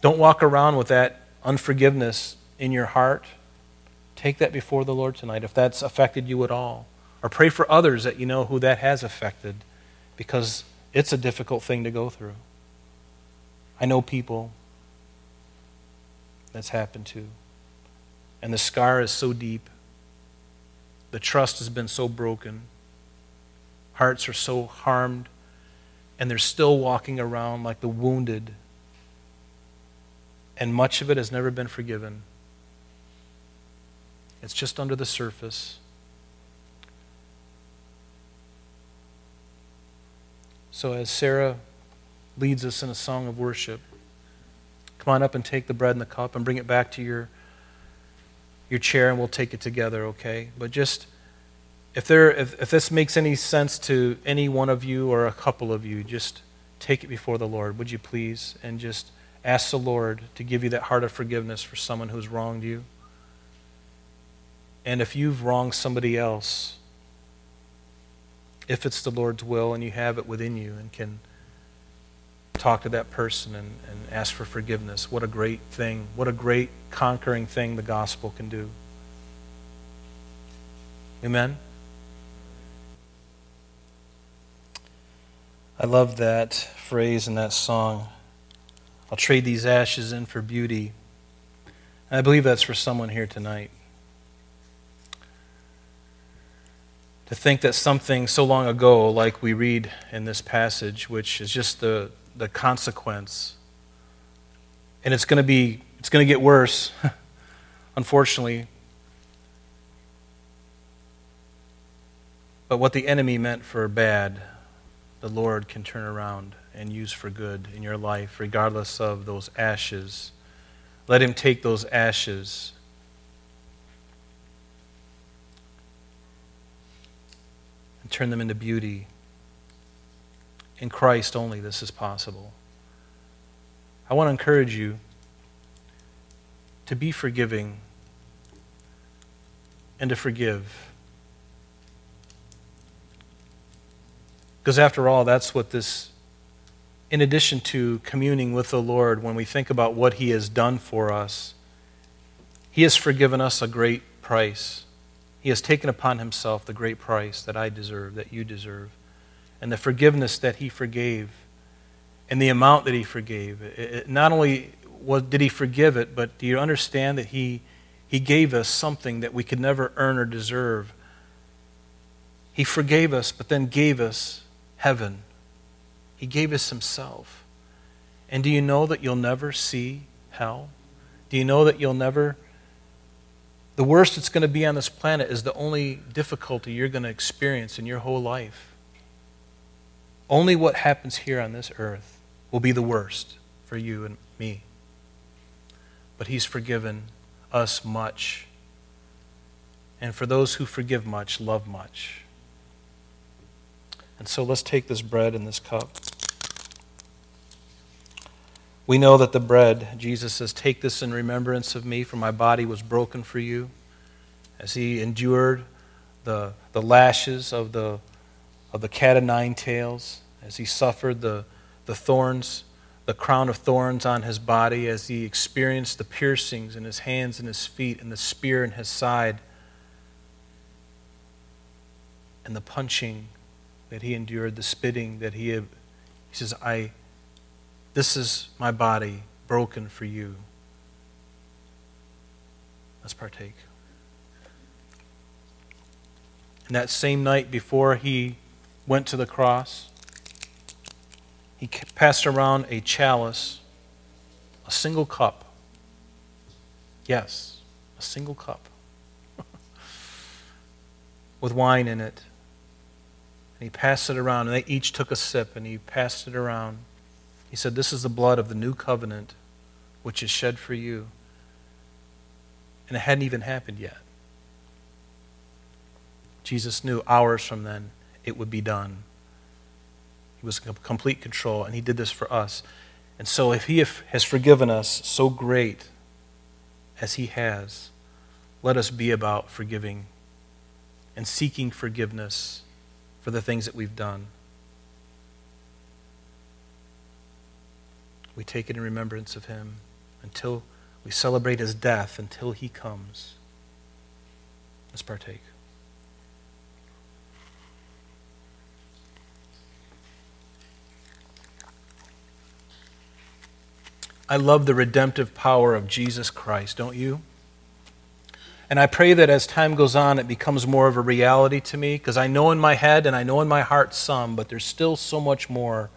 Don't walk around with that unforgiveness in your heart. Take that before the Lord tonight if that's affected you at all. Or pray for others that you know who that has affected because it's a difficult thing to go through. I know people that's happened to. And the scar is so deep. The trust has been so broken. Hearts are so harmed. And they're still walking around like the wounded and much of it has never been forgiven. It's just under the surface. So, as Sarah leads us in a song of worship, come on up and take the bread and the cup and bring it back to your, your chair, and we'll take it together, okay? But just if, there, if, if this makes any sense to any one of you or a couple of you, just take it before the Lord, would you please? And just Ask the Lord to give you that heart of forgiveness for someone who's wronged you. And if you've wronged somebody else, if it's the Lord's will and you have it within you and can talk to that person and, and ask for forgiveness, what a great thing, what a great conquering thing the gospel can do. Amen? I love that phrase in that song. I'll trade these ashes in for beauty. And I believe that's for someone here tonight. To think that something so long ago, like we read in this passage, which is just the, the consequence, and it's going to be, it's going to get worse, (laughs) unfortunately. But what the enemy meant for bad, the Lord can turn around and use for good in your life, regardless of those ashes. Let Him take those ashes and turn them into beauty. In Christ only, this is possible. I want to encourage you to be forgiving and to forgive. Because after all, that's what this in addition to communing with the Lord, when we think about what He has done for us, He has forgiven us a great price. He has taken upon Himself the great price that I deserve, that you deserve. And the forgiveness that He forgave and the amount that He forgave. It, not only was, did He forgive it, but do you understand that He, he gave us something that we could never earn or deserve? He forgave us, but then gave us heaven he gave us Himself. And do you know that you'll never see hell? Do you know that you'll never. The worst that's going to be on this planet is the only difficulty you're going to experience in your whole life. Only what happens here on this earth will be the worst for you and me. But He's forgiven us much. And for those who forgive much, love much. And so let's take this bread and this cup. We know that the bread, Jesus says, Take this in remembrance of me, for my body was broken for you. As he endured the, the lashes of the, of the cat of nine tails, as he suffered the, the thorns, the crown of thorns on his body, as he experienced the piercings in his hands and his feet, and the spear in his side, and the punching that he endured, the spitting that he. He says, I, this is my body broken for you. Let's partake. And that same night before he went to the cross, he passed around a chalice, A single cup. Yes, a single cup. (laughs) With wine in it. And he passed it around, and they each took a sip, and he passed it around. He said, This is the blood of the new covenant, which is shed for you. And it hadn't even happened yet. Jesus knew hours from then it would be done. He was in complete control, and he did this for us. And so, if he has forgiven us so great as he has, let us be about forgiving and seeking forgiveness for the things that we've done. We take it in remembrance of him until we celebrate his death until he comes. Let's partake. I love the redemptive power of Jesus Christ, don't you? And I pray that as time goes on, it becomes more of a reality to me because I know in my head and I know in my heart some, but there's still so much more.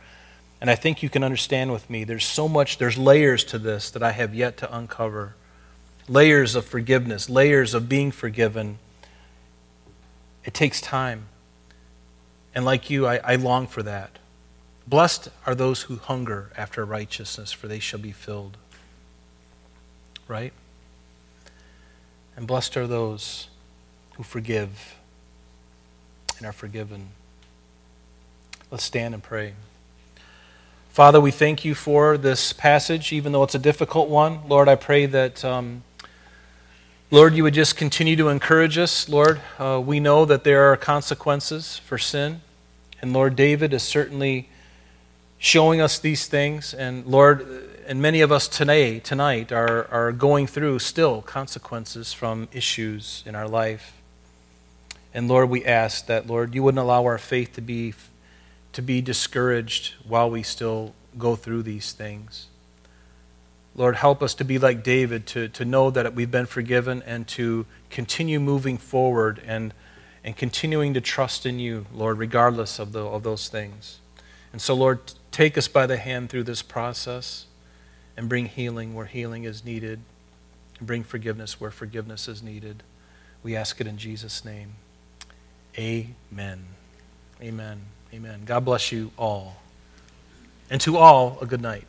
And I think you can understand with me. There's so much, there's layers to this that I have yet to uncover layers of forgiveness, layers of being forgiven. It takes time. And like you, I, I long for that. Blessed are those who hunger after righteousness, for they shall be filled. Right? And blessed are those who forgive and are forgiven. Let's stand and pray. Father, we thank you for this passage, even though it's a difficult one. Lord, I pray that, um, Lord, you would just continue to encourage us. Lord, uh, we know that there are consequences for sin. And Lord, David is certainly showing us these things. And Lord, and many of us today, tonight, are, are going through still consequences from issues in our life. And Lord, we ask that, Lord, you wouldn't allow our faith to be, to be discouraged while we still go through these things. Lord, help us to be like David, to, to know that we've been forgiven and to continue moving forward and, and continuing to trust in you, Lord, regardless of, the, of those things. And so, Lord, take us by the hand through this process and bring healing where healing is needed and bring forgiveness where forgiveness is needed. We ask it in Jesus' name. Amen. Amen. Amen. God bless you all. And to all, a good night.